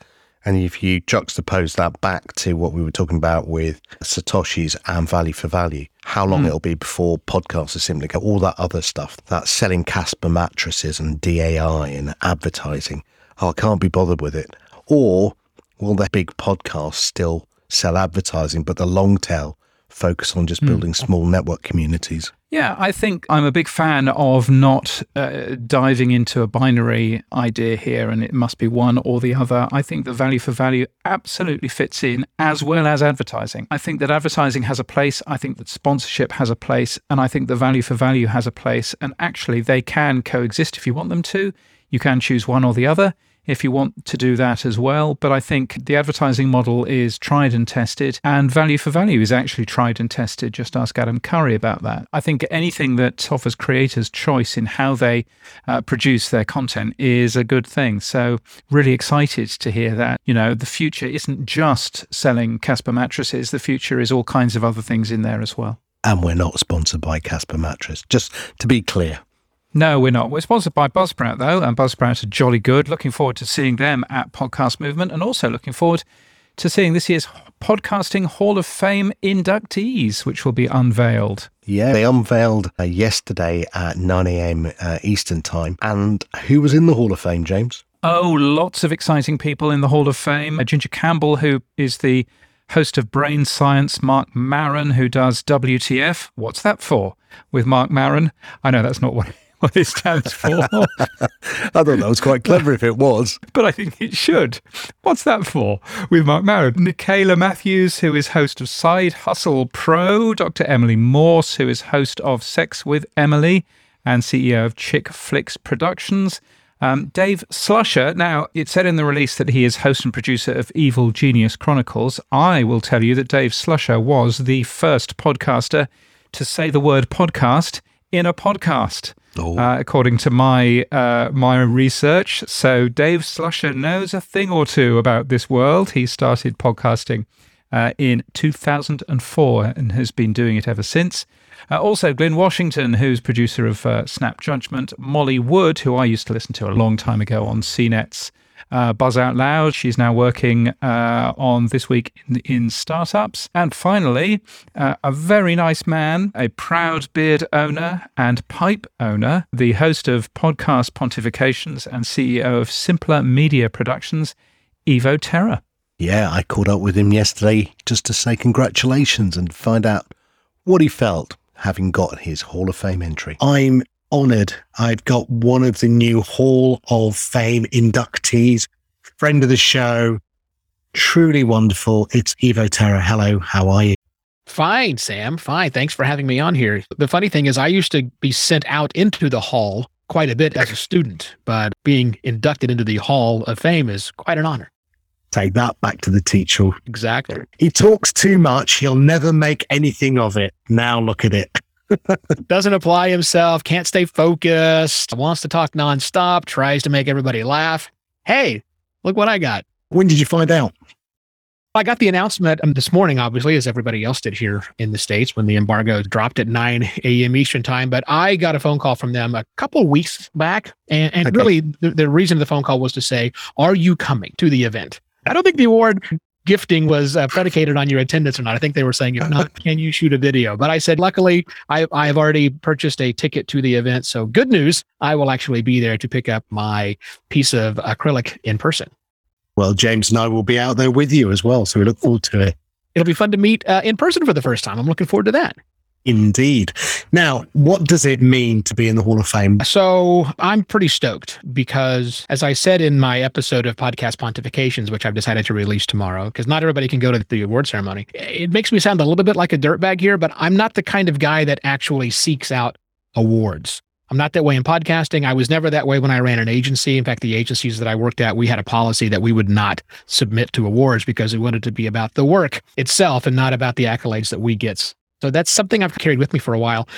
And if you juxtapose that back to what we were talking about with Satoshis and value for value, how long it'll be before podcasters simply go all that other stuff, that selling Casper mattresses and DAI and advertising. Oh, I can't be bothered with it. Or will the big podcasts still sell advertising, but the long tail focus on just building small network communities. Yeah, I think I'm a big fan of not uh, diving into a binary idea here and it must be one or the other. I think the value for value absolutely fits in as well as advertising. I think that advertising has a place. I think that sponsorship has a place. And I think the value for value has a place. And actually, they can coexist if you want them to. You can choose one or the other if you want to do that as well. But I think the advertising model is tried and tested, and value for value is actually tried and tested. Just ask Adam Curry about that. I think anything that offers creators choice in how they uh, produce their content is a good thing. So, really excited to hear that. You know, the future isn't just selling Casper mattresses, the future is all kinds of other things in there as well. And we're not sponsored by Casper Mattress, just to be clear. No, we're not. We're sponsored by Buzzsprout, though, and Buzzsprout are jolly good. Looking forward to seeing them at Podcast Movement and also looking forward to seeing this year's Podcasting Hall of Fame inductees, which will be unveiled. Yeah, they unveiled uh, yesterday at 9 a.m. Uh, Eastern Time. And who was in the Hall of Fame, James? Oh, lots of exciting people in the Hall of Fame. Uh, Ginger Campbell, who is the host of Brain Science, Marc Maron, who does WTF. What's that for? With Marc Maron. I know that's not what what it stands for. I thought that was quite clever if it was. but I think it should. What's that for? With Marc Maron. Nicaila Matthews, who is host of Side Hustle Pro. Dr. Emily Morse, who is host of Sex with Emily and CEO of Chick Flicks Productions. Um, Dave Slusher. Now, it said in the release that he is host and producer of Evil Genius Chronicles. I will tell you that Dave Slusher was the first podcaster to say the word podcast in a podcast. Oh. Uh, according to my uh, my research. So Dave Slusher knows a thing or two about this world. He started podcasting uh, in 2004 and has been doing it ever since. Uh, also, Glyn Washington, who's producer of uh, Snap Judgment, Molly Wood, who I used to listen to a long time ago on CNET's uh, Buzz Out Loud. She's now working uh, on This Week in, in Startups. And finally, uh, a very nice man, a proud beard owner and pipe owner, the host of Podcast Pontifications and CEO of Simpler Media Productions, Evo Terra. Yeah, I caught up with him yesterday just to say congratulations and find out what he felt having got his Hall of Fame entry. I'm honored. I've got one of the new Hall of Fame inductees, friend of the show, truly wonderful. It's Evo Terra. Hello, how are you? Fine, Sam. Fine. Thanks for having me on here. The funny thing is, I used to be sent out into the hall quite a bit as a student, but being inducted into the Hall of Fame is quite an honor. Take that back to the teacher. Exactly. He talks too much. He'll never make anything of it. Now look at it. Doesn't apply himself, can't stay focused, wants to talk nonstop, tries to make everybody laugh. Hey, look what I got. When did you find out? I got the announcement um, this morning, obviously, as everybody else did here in the States when the embargo dropped at 9 a.m. Eastern time. But I got a phone call from them a couple weeks back. And, and Okay. really, the, the reason of the phone call was to say, Are you coming to the event? I don't think the award gifting was uh, predicated on your attendance or not. I think they were saying, If not, can you shoot a video? But I said, Luckily, I, I have already purchased a ticket to the event. So good news, I will actually be there to pick up my piece of acrylic in person. Well, James and I will be out there with you as well. So we look forward to it. It'll be fun to meet uh, in person for the first time. I'm looking forward to that. Indeed. Now, what does it mean to be in the Hall of Fame? So I'm pretty stoked because, as I said in my episode of Podcast Pontifications, which I've decided to release tomorrow, because not everybody can go to the award ceremony, it makes me sound a little bit like a dirtbag here, but I'm not the kind of guy that actually seeks out awards. I'm not that way in podcasting. I was never that way when I ran an agency. In fact, the agencies that I worked at, we had a policy that we would not submit to awards because we wanted to be about the work itself and not about the accolades that we get. So that's something I've carried with me for a while.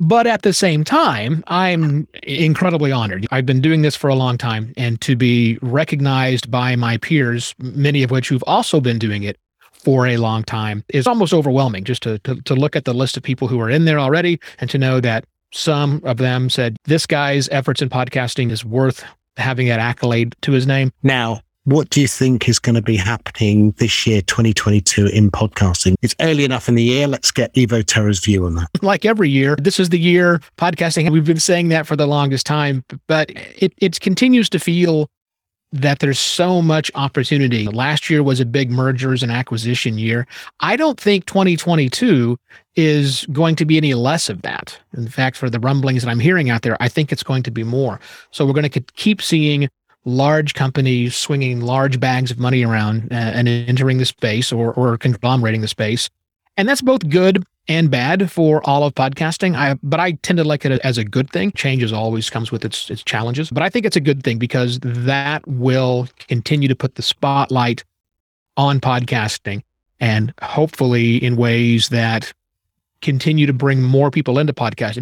But at the same time, I'm incredibly honored. I've been doing this for a long time, and to be recognized by my peers, many of which who've also been doing it for a long time, is almost overwhelming just to, to, to look at the list of people who are in there already and to know that some of them said, This guy's efforts in podcasting is worth having that accolade to his name. Now, what do you think is going to be happening this year, 2022, in podcasting? It's early enough in the year. Let's get Evo Terra's view on that. like every year, this is the year podcasting. We've been saying that for the longest time, but it, it continues to feel that there's so much opportunity. Last year was a big mergers and acquisition year. I don't think 2022 is going to be any less of that. In fact, for the rumblings that I'm hearing out there, I think it's going to be more. So we're going to keep seeing large companies swinging large bags of money around uh, and entering the space or, or conglomerating the space. And that's both good and bad for all of podcasting. I but I tend to like it as a good thing. Changes always comes with its its challenges, but I think it's a good thing because that will continue to put the spotlight on podcasting and hopefully in ways that continue to bring more people into podcasting.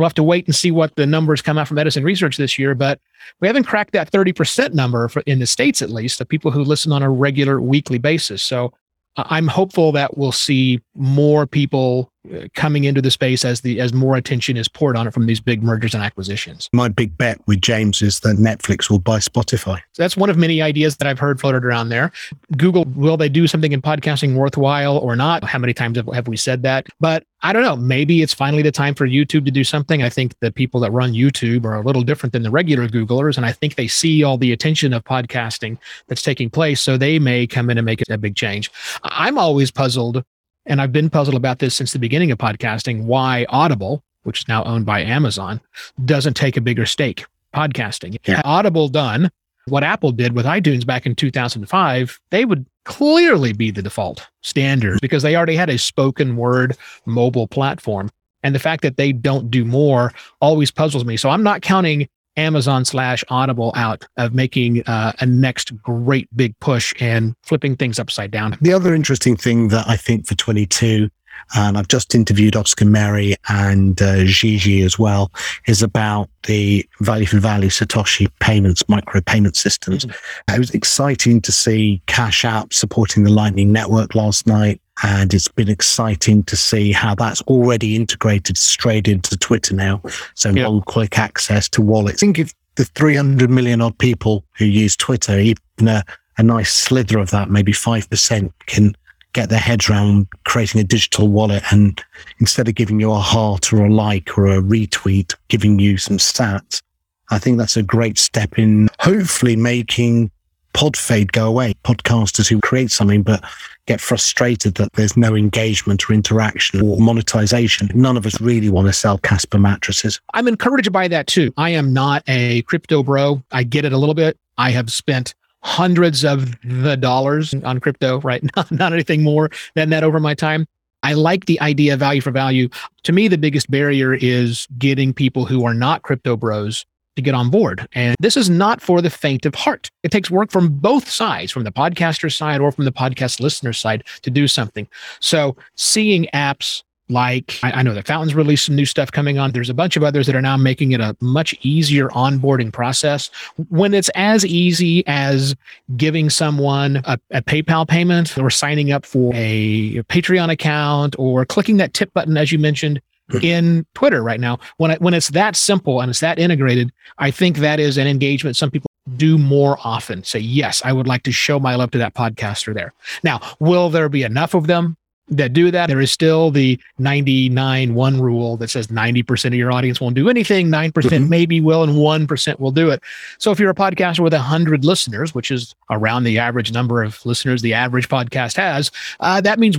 We'll have to wait and see what the numbers come out from Edison Research this year, but we haven't cracked that 30% number for, in the States, at least, of people who listen on a regular weekly basis. So I'm hopeful that we'll see more people coming into the space as the as more attention is poured on it from these big mergers and acquisitions. My big bet with James is that Netflix will buy Spotify. So that's one of many ideas that I've heard floated around there. Google, will they do something in podcasting worthwhile or not? How many times have, have we said that? But I don't know. Maybe it's finally the time for YouTube to do something. I think the people that run YouTube are a little different than the regular Googlers, and I think they see all the attention of podcasting that's taking place, so they may come in and make a big change. I'm always puzzled, and I've been puzzled about this since the beginning of podcasting. Why Audible, which is now owned by Amazon, doesn't take a bigger stake podcasting? Yeah. Audible done what Apple did with iTunes back in 2005, they would clearly be the default standard because they already had a spoken word mobile platform. And the fact that they don't do more always puzzles me. So I'm not counting Amazon slash Audible out of making uh, a next great big push and flipping things upside down. The other interesting thing that I think for 22 and I've just interviewed Oscar Merry and uh, Gigi as well, is about the value for value Satoshi payments, micro payment systems. Mm-hmm. It was exciting to see Cash App supporting the Lightning Network last night. And it's been exciting to see how that's already integrated straight into Twitter now. So yep. one click access to wallets. I think if the 300 million odd people who use Twitter, even a, a nice slither of that, maybe 5% can get their heads around creating a digital wallet and instead of giving you a heart or a like or a retweet, giving you some sats. I think that's a great step in hopefully making pod fade go away. Podcasters who create something but get frustrated that there's no engagement or interaction or monetization. None of us really want to sell Casper mattresses. I'm encouraged by that too. I am not a crypto bro. I get it a little bit. I have spent hundreds of the dollars on crypto, right? Not, not anything more than that over my time. I like the idea of value for value. To me, the biggest barrier is getting people who are not crypto bros to get on board. And this is not for the faint of heart. It takes work from both sides, from the podcaster side or from the podcast listener side to do something. So seeing apps like I, know that Fountains released some new stuff coming on. There's a bunch of others that are now making it a much easier onboarding process. When it's as easy as giving someone a, a PayPal payment or signing up for a Patreon account or clicking that tip button, as you mentioned. in Twitter right now. When it, when it's that simple and it's that integrated, I think that is an engagement some people do more often. Say, yes, I would like to show my love to that podcaster there. Now, will there be enough of them? that do that. There is still the 99 1 rule that says 90% of your audience won't do anything, 9% mm hmm maybe will, and 1% will do it. So if you're a podcaster with 100 listeners, which is around the average number of listeners the average podcast has, uh, that means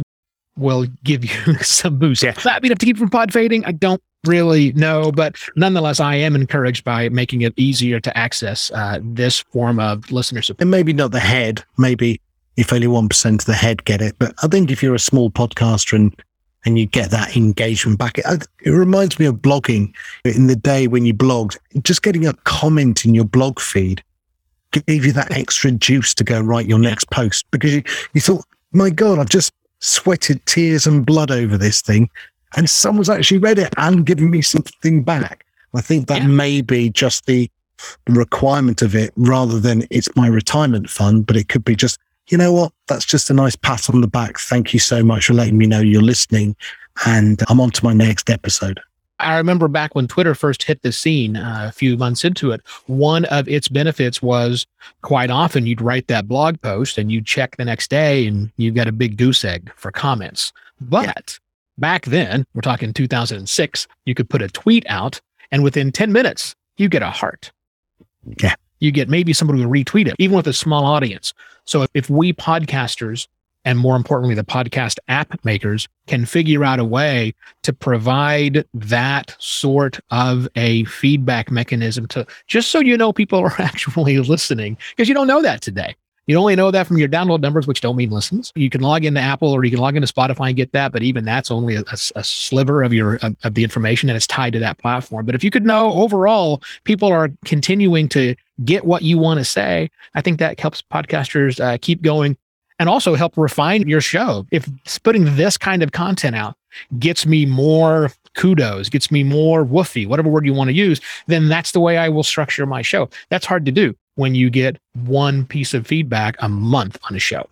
we'll give you some boost. Yeah. That mean enough to keep from pod fading? I don't really know, but nonetheless, I am encouraged by making it easier to access uh, this form of listener support. And maybe not the head, maybe if only 1% of the head get it. But I think if you're a small podcaster and and you get that engagement back. It, it, reminds me of blogging in the day when you blogged, just getting a comment in your blog feed gave you that extra juice to go write your next post because you, you thought, my God, I've just sweated tears and blood over this thing. And someone's actually read it and given me something back. I think that yeah. may be just the requirement of it rather than it's my retirement fund, but it could be just you know what? That's just a nice pat on the back. Thank you so much for letting me know you're listening. And I'm on to my next episode. I remember back when Twitter first hit the scene uh, a few months into it, one of its benefits was quite often you'd write that blog post and you'd check the next day and you got a big goose egg for comments. But yeah. back then, we're talking 2006, you could put a tweet out and within 10 minutes, you get a heart. Yeah you get maybe somebody will retweet it, even with a small audience. So if we podcasters and more importantly, the podcast app makers can figure out a way to provide that sort of a feedback mechanism to just so you know people are actually listening because you don't know that today. You only know that from your download numbers, which don't mean listens. You can log into Apple or you can log into Spotify and get that, but even that's only a, a, sliver of your of, of the information and it's tied to that platform. But if you could know overall, people are continuing to get what you want to say. I think that helps podcasters uh, keep going and also help refine your show. If putting this kind of content out gets me more kudos, gets me more whuffie, whatever word you want to use, then that's the way I will structure my show. That's hard to do when you get one piece of feedback a month on a show.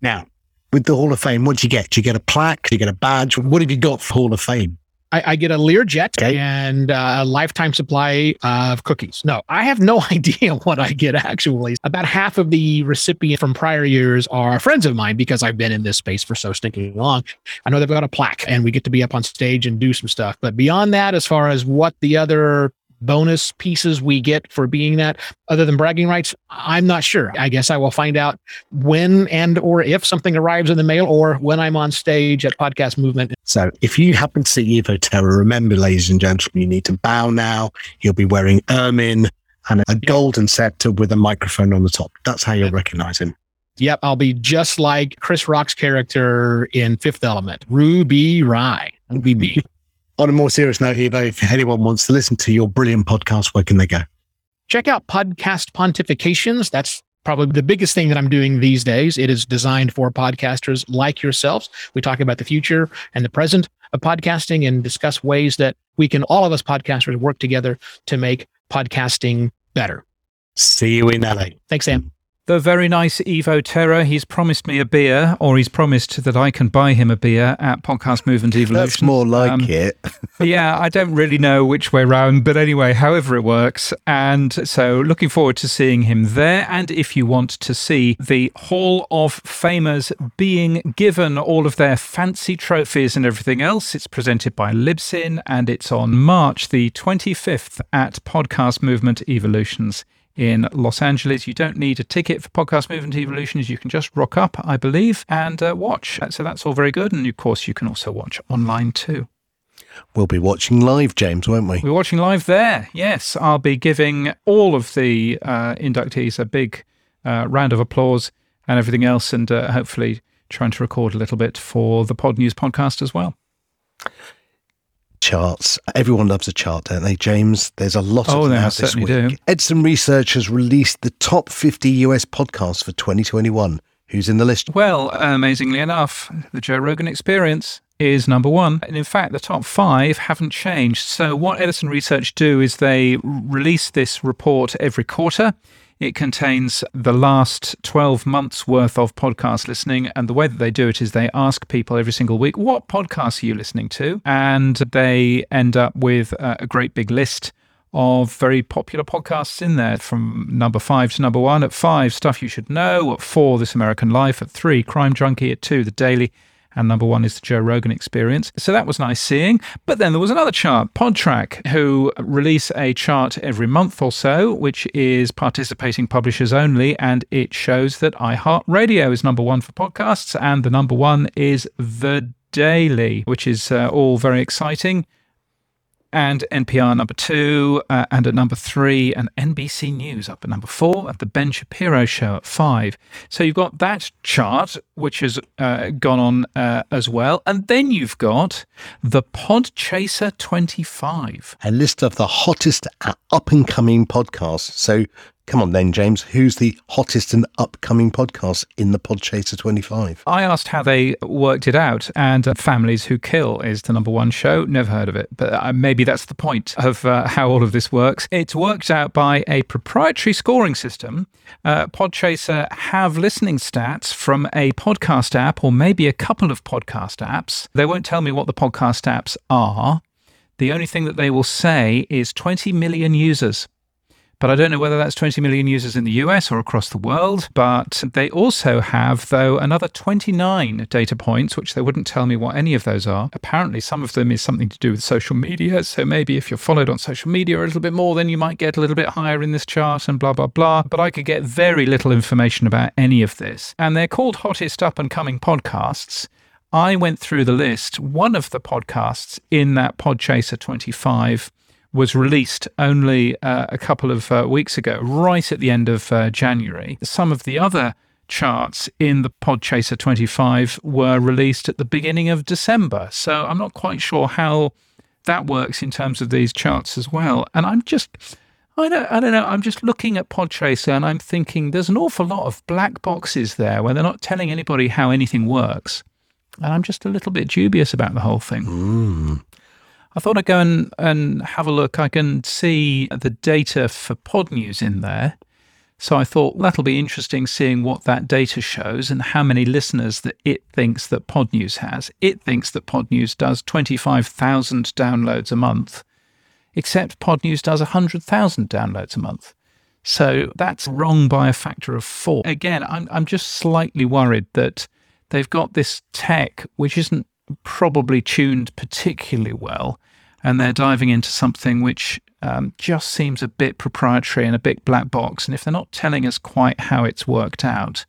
Now, with the Hall of Fame, what do you get? Do you get a plaque? Do you get a badge? What have you got for Hall of Fame? I, I get a Learjet Okay. and uh, a lifetime supply of cookies. No, I have no idea what I get actually. About half of the recipients from prior years are friends of mine because I've been in this space for so stinking long. I know they've got a plaque and we get to be up on stage and do some stuff. But beyond that, as far as what the other bonus pieces we get for being that other than bragging rights i'm not sure i guess i will find out when and or if something arrives in the mail or when i'm on stage at podcast movement So if you happen to see Evo Terra, remember, ladies and gentlemen, you need to bow now. He'll be wearing ermine and a golden scepter with a microphone on the top. That's how you'll recognize him. Yep, I'll be just like Chris Rock's character in Fifth Element, Ruby Rye. Ruby B. On a more serious note, Evo, if anyone wants to listen to your brilliant podcast, where can they go? Check out Podcast Pontifications. That's probably the biggest thing that I'm doing these days. It is designed for podcasters like yourselves. We talk about the future and the present of podcasting and discuss ways that we can, all of us podcasters, work together to make podcasting better. See you in LA. Thanks, Sam. The very nice Evo Terra. He's promised me a beer, or he's promised that I can buy him a beer at Podcast Movement Evolution. That's more like Um, it. yeah, I don't really know which way round, but anyway, however it works. And so looking forward to seeing him there. And if you want to see the Hall of Famers being given all of their fancy trophies and everything else, it's presented by Libsyn and it's on March the 25th at Podcast Movement Evolutions in Los Angeles. You don't need a ticket for Podcast Movement Evolutions. You can just rock up, I believe, and uh, watch. So that's all very good. And of course, you can also watch online too. We'll be watching live, James, won't we? We're watching live there. Yes, I'll be giving all of the uh, inductees a big uh, round of applause and everything else, and uh, hopefully trying to record a little bit for the Pod News podcast as well. Charts. Everyone loves a chart, don't they, James? There's a lot Oh, of them out this week. do. Edison Research has released the top 50 US podcasts for 2021. Who's in the list? Well, amazingly enough, the Joe Rogan Experience is number one. And in fact, the top five haven't changed. So, what Edison Research do is they release this report every quarter. It contains the last 12 months worth of podcast listening. And the way that they do it is they ask people every single week, What podcasts are you listening to? And they end up with a a great big list of very popular podcasts in there from number five to number one. At five, Stuff You Should Know. At four, This American Life. At three, Crime Junkie. At two, The Daily. And number one is the Joe Rogan Experience. So that was nice seeing. But then there was another chart, Podtrac, who release a chart every month or so, which is participating publishers only. And it shows that iHeartRadio is number one for podcasts. And the number one is The Daily, which is uh, all very exciting and NPR number two, uh, and at number three, and NBC News up at number four, and the Ben Shapiro Show at five. So you've got that chart, which has uh, gone on uh, as well, and then you've got the Podchaser 25. A list of the hottest up and coming podcasts. So come on then, James. Who's the hottest and upcoming podcast in the Podchaser 25? I asked how they worked it out, and uh, Families Who Kill is the number one show. Never heard of it, but uh, maybe that's the point of uh, how all of this works. It's worked out by a proprietary scoring system. Uh, Podchaser have listening stats from a podcast app or maybe a couple of podcast apps. They won't tell me what the podcast apps are. The only thing that they will say is 20 million users But I don't know whether that's 20 million users in the US or across the world. But they also have, though, another 29 data points, which they wouldn't tell me what any of those are. Apparently, some of them is something to do with social media. So maybe if you're followed on social media a little bit more, then you might get a little bit higher in this chart and blah, blah, blah. But I could get very little information about any of this. And they're called hottest up and coming podcasts. I went through the list. One of the podcasts in that Podchaser 25 was released only uh, a couple of uh, weeks ago, right at the end of uh, January. Some of the other charts in the Podchaser 25 were released at the beginning of December. So I'm not quite sure how that works in terms of these charts as well. And I'm just. I don't, I don't know. I'm just looking at Podchaser and I'm thinking there's an awful lot of black boxes there where they're not telling anybody how anything works. And I'm just a little bit dubious about the whole thing. Mm. I thought I'd go and, and have a look. I can see the data for Pod News in there. So I thought that'll be interesting seeing what that data shows and how many listeners that it thinks that Pod News has. It thinks that Pod News does 25,000 downloads a month, except Pod News does 100,000 downloads a month. So that's wrong by a factor of four. Again, I'm, I'm just slightly worried that they've got this tech which isn't probably tuned particularly well, and they're diving into something which um, just seems a bit proprietary and a bit black box. And if they're not telling us quite how it's worked out,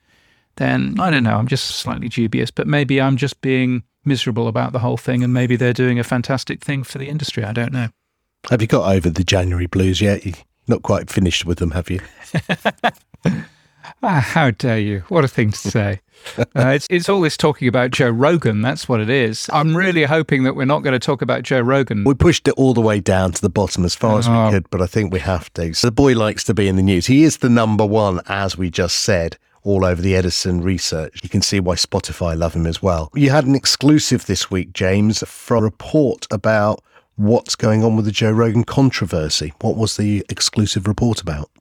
then I don't know. I'm just slightly dubious, but maybe I'm just being miserable about the whole thing, and maybe they're doing a fantastic thing for the industry. I don't know. Have you got over the January blues yet? You're not quite finished with them, have you? Ah, how dare you? What a thing to say. Uh, it's, it's all this talking about Joe Rogan. That's what it is. I'm really hoping that we're not going to talk about Joe Rogan. We pushed it all the way down to the bottom as far as Oh. we could, but I think we have to. So the boy likes to be in the news. He is the number one, as we just said, all over the Edison research. You can see why Spotify love him as well. You had an exclusive this week, James, for a report about what's going on with the Joe Rogan controversy. What was the exclusive report about?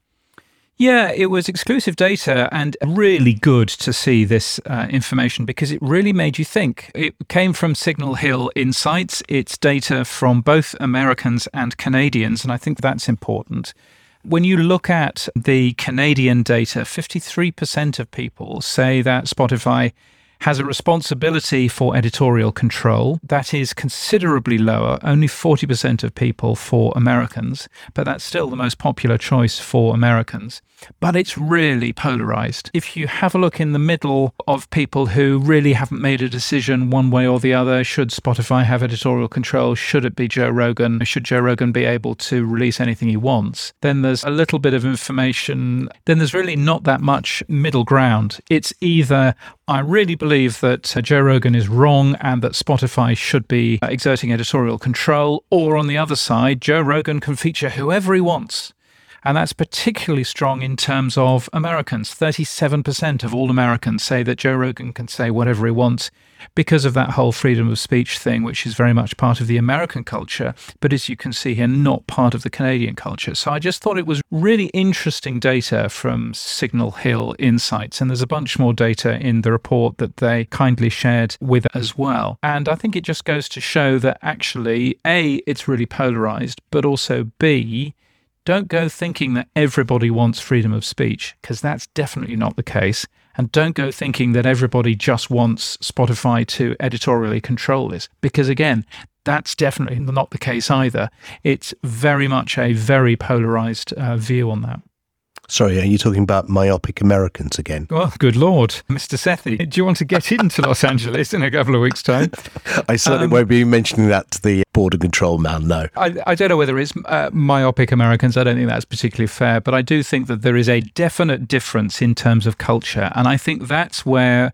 Yeah, it was exclusive data and really good to see this uh, information because it really made you think. It came from Signal Hill Insights. It's data from both Americans and Canadians, and I think that's important. When you look at the Canadian data, 53% of people say that Spotify has a responsibility for editorial control. That is considerably lower, only 40% of people for Americans, but that's still the most popular choice for Americans. But it's really polarized. If you have a look in the middle of people who really haven't made a decision one way or the other, should Spotify have editorial control? Should it be Joe Rogan? Should Joe Rogan be able to release anything he wants? Then there's a little bit of information. Then there's really not that much middle ground. It's either I really believe that uh, Joe Rogan is wrong and that Spotify should be uh, exerting editorial control, or on the other side, Joe Rogan can feature whoever he wants. And that's particularly strong in terms of Americans. 37% of all Americans say that Joe Rogan can say whatever he wants because of that whole freedom of speech thing, which is very much part of the American culture, but as you can see here, not part of the Canadian culture. So I just thought it was really interesting data from Signal Hill Insights. And there's a bunch more data in the report that they kindly shared with as well. And I think it just goes to show that actually, A, it's really polarized, but also B, don't go thinking that everybody wants freedom of speech, because that's definitely not the case. And don't go thinking that everybody just wants Spotify to editorially control this, because again, that's definitely not the case either. It's very much a very polarized uh, view on that. Sorry, are you talking about myopic Americans again? Well, good Lord, Mr. Sethi, do you want to get into Los Angeles in a couple of weeks' time? I certainly Um, won't be mentioning that to the border control man, no. I, I don't know whether it's uh, myopic Americans. I don't think that's particularly fair, but I do think that there is a definite difference in terms of culture. And I think that's where,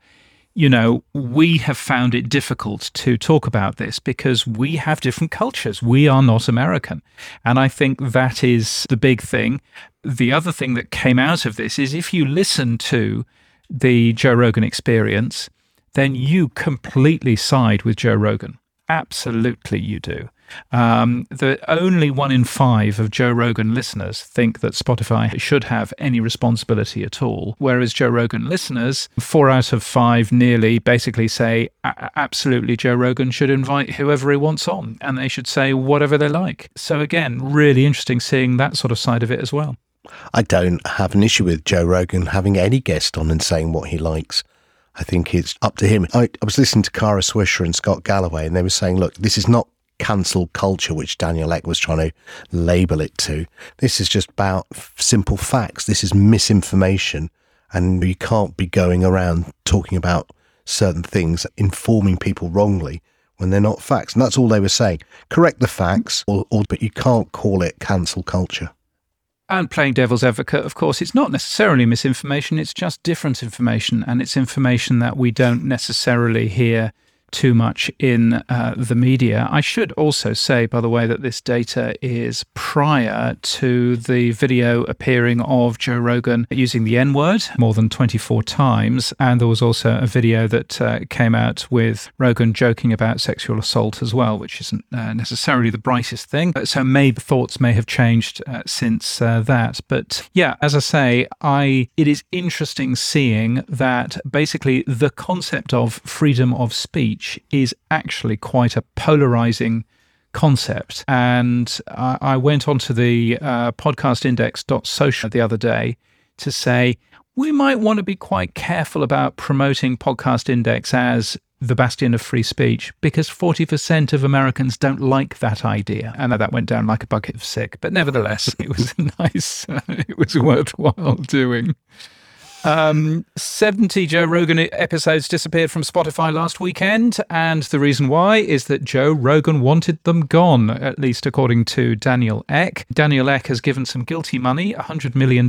you know, we have found it difficult to talk about this because we have different cultures. We are not American. And I think that is the big thing. The other thing that came out of this is if you listen to the Joe Rogan experience, then you completely side with Joe Rogan. Absolutely, you do. Um, the only one in five of Joe Rogan listeners think that Spotify should have any responsibility at all, whereas Joe Rogan listeners, four out of five nearly basically say absolutely Joe Rogan should invite whoever he wants on and they should say whatever they like. So, again, really interesting seeing that sort of side of it as well. I don't have an issue with Joe Rogan having any guest on and saying what he likes. I think it's up to him. I, I was listening to Kara Swisher and Scott Galloway, and they were saying, look, this is not cancel culture, which Daniel Ek was trying to label it to. This is just about simple facts. This is misinformation. And you can't be going around talking about certain things, informing people wrongly when they're not facts. And that's all they were saying. Correct the facts, or, or but you can't call it cancel culture. And playing devil's advocate, of course, it's not necessarily misinformation, it's just different information. And it's information that we don't necessarily hear too much in uh, the media. I should also say, by the way, that this data is prior to the video appearing of Joe Rogan using the N word more than 24 times. And there was also a video that uh, came out with Rogan joking about sexual assault as well, which isn't uh, necessarily the brightest thing. So maybe thoughts may have changed uh, since uh, that. But yeah, as I say, I it is interesting seeing that basically the concept of freedom of speech speech is actually quite a polarizing concept. And I, I went onto the uh, podcastindex.social the other day to say, we might want to be quite careful about promoting Podcast Index as the bastion of free speech because 40% of Americans don't like that idea. And that went down like a bucket of sick. But nevertheless, it was nice, it was worthwhile doing. Um, 70 Joe Rogan episodes disappeared from Spotify last weekend, and the reason why is that Joe Rogan wanted them gone, at least according to Daniel Ek. Daniel Ek has given some guilty money, $100 million,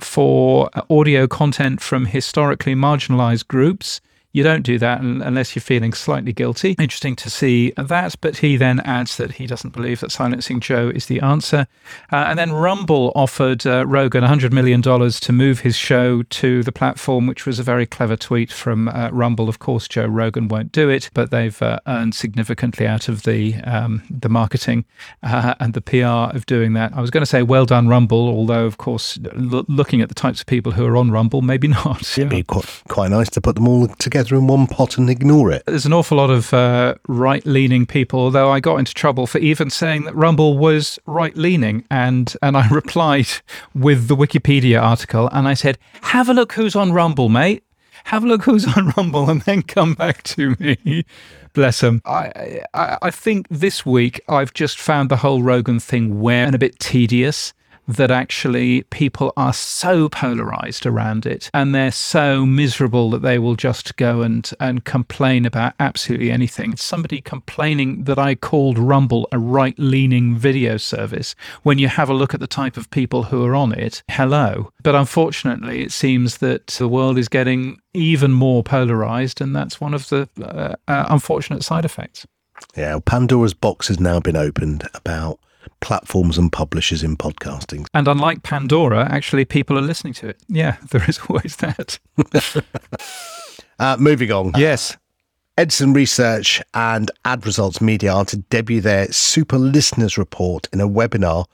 for audio content from historically marginalized groups you don't do that unless you're feeling slightly guilty. Interesting to see that, but he then adds that he doesn't believe that silencing Joe is the answer. Uh, and then Rumble offered uh, Rogan $100 million to move his show to the platform, which was a very clever tweet from uh, Rumble. Of course, Joe Rogan won't do it, but they've uh, earned significantly out of the um, the marketing uh, and the PR of doing that. I was going to say, well done, Rumble, although, of course, l- looking at the types of people who are on Rumble, maybe not. It'd be quite, quite nice to put them all together together in one pot and ignore it. There's an awful lot of uh, right leaning people, although I got into trouble for even saying that Rumble was right leaning. And, and I replied with the Wikipedia article and I said, Have a look who's on Rumble, mate. Have a look who's on Rumble and then come back to me. Bless him. I, I, I think this week I've just found the whole Rogan thing weird and a bit tedious that actually people are so polarized around it and they're so miserable that they will just go and, and complain about absolutely anything. Somebody complaining that I called Rumble a right leaning video service when you have a look at the type of people who are on it. Hello. But unfortunately, it seems that the world is getting even more polarized, and that's one of the uh, uh, unfortunate side effects. Yeah, Pandora's box has now been opened about platforms and publishers in podcasting. And unlike Pandora, actually, people are listening to it. Yeah, there is always that. uh, moving on. Yes. Edison Research and Ad Results Media are to debut their Super Listeners Report in a webinar.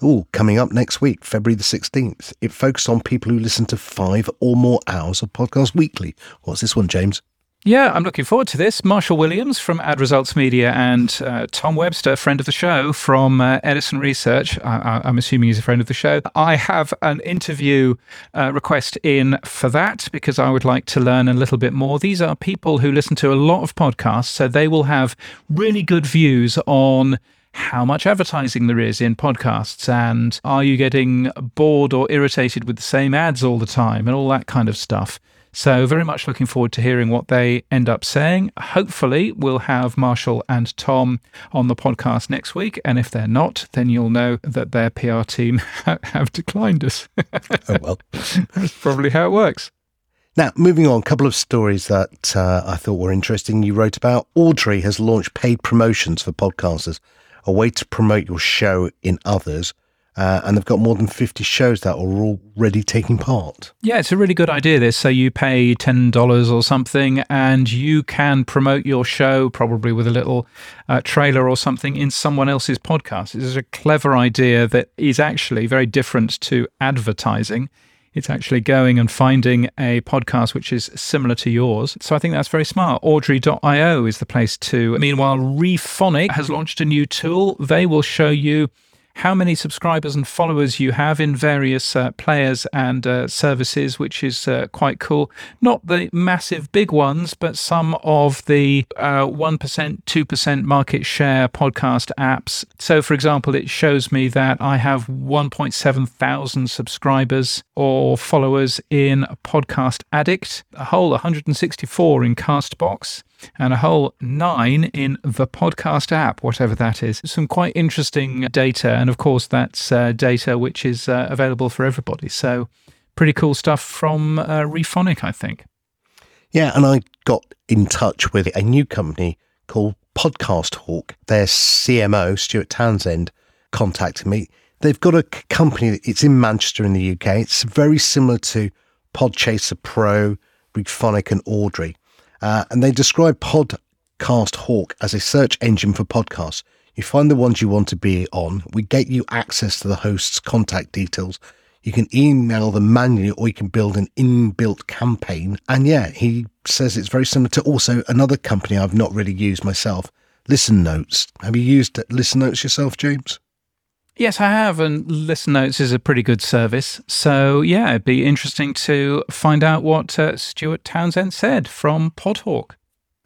Oh, coming up next week, February the 16th. It focuses on people who listen to five or more hours of podcast weekly. What's this one, James? Yeah, I'm looking forward to this. Marshall Williams from Ad Results Media and uh, Tom Webster, friend of the show from uh, Edison Research. I, am assuming he's a friend of the show. I have an interview uh, request in for that because I would like to learn a little bit more. These are people who listen to a lot of podcasts, so they will have really good views on how much advertising there is in podcasts and are you getting bored or irritated with the same ads all the time and all that kind of stuff. So, very much looking forward to hearing what they end up saying. Hopefully, we'll have Marshall and Tom on the podcast next week. And if they're not, then you'll know that their PR team have declined us. oh, well. That's probably how it works. Now, moving on, a couple of stories that uh, I thought were interesting. You wrote about Audrey has launched paid promotions for podcasters, a way to promote your show in others. Uh, and they've got more than 50 shows that are already taking part. Yeah, it's a really good idea. This so you pay $10 or something and you can promote your show, probably with a little uh, trailer or something, in someone else's podcast. This is a clever idea that is actually very different to advertising. It's actually going and finding a podcast which is similar to yours. So I think that's very smart. Audrey.io is the place to. Meanwhile, Rephonic has launched a new tool. They will show you how many subscribers and followers you have in various uh, players and uh, services, which is uh, quite cool. Not the massive big ones, but some of the uh, 1%, 2% market share podcast apps. So, for example, it shows me that I have 1.7 thousand subscribers or followers in Podcast Addict, a whole 164 in Castbox and a whole nine in the podcast app, whatever that is. Some quite interesting data. And of course, that's uh, data which is uh, available for everybody. So, pretty cool stuff from uh, I think. Yeah, and I got in touch with a new company called Podcast Hawk. Their CMO, Stuart Townsend, contacted me. They've got a company, it's in Manchester in the UK. It's very similar to Podchaser Pro, Rephonic, and Audrey. Uh, and they describe Podcast Hawk as a search engine for podcasts. You find the ones you want to be on. We get you access to the host's contact details. You can email them manually or you can build an inbuilt campaign. And yeah, he says it's very similar to also another company I've not really used myself, Listen Notes. Have you used Listen Notes yourself, James? Yes, I have. And Listen Notes is a pretty good service. So, yeah, it'd be interesting to find out what uh, Stuart Townsend said from Podhawk.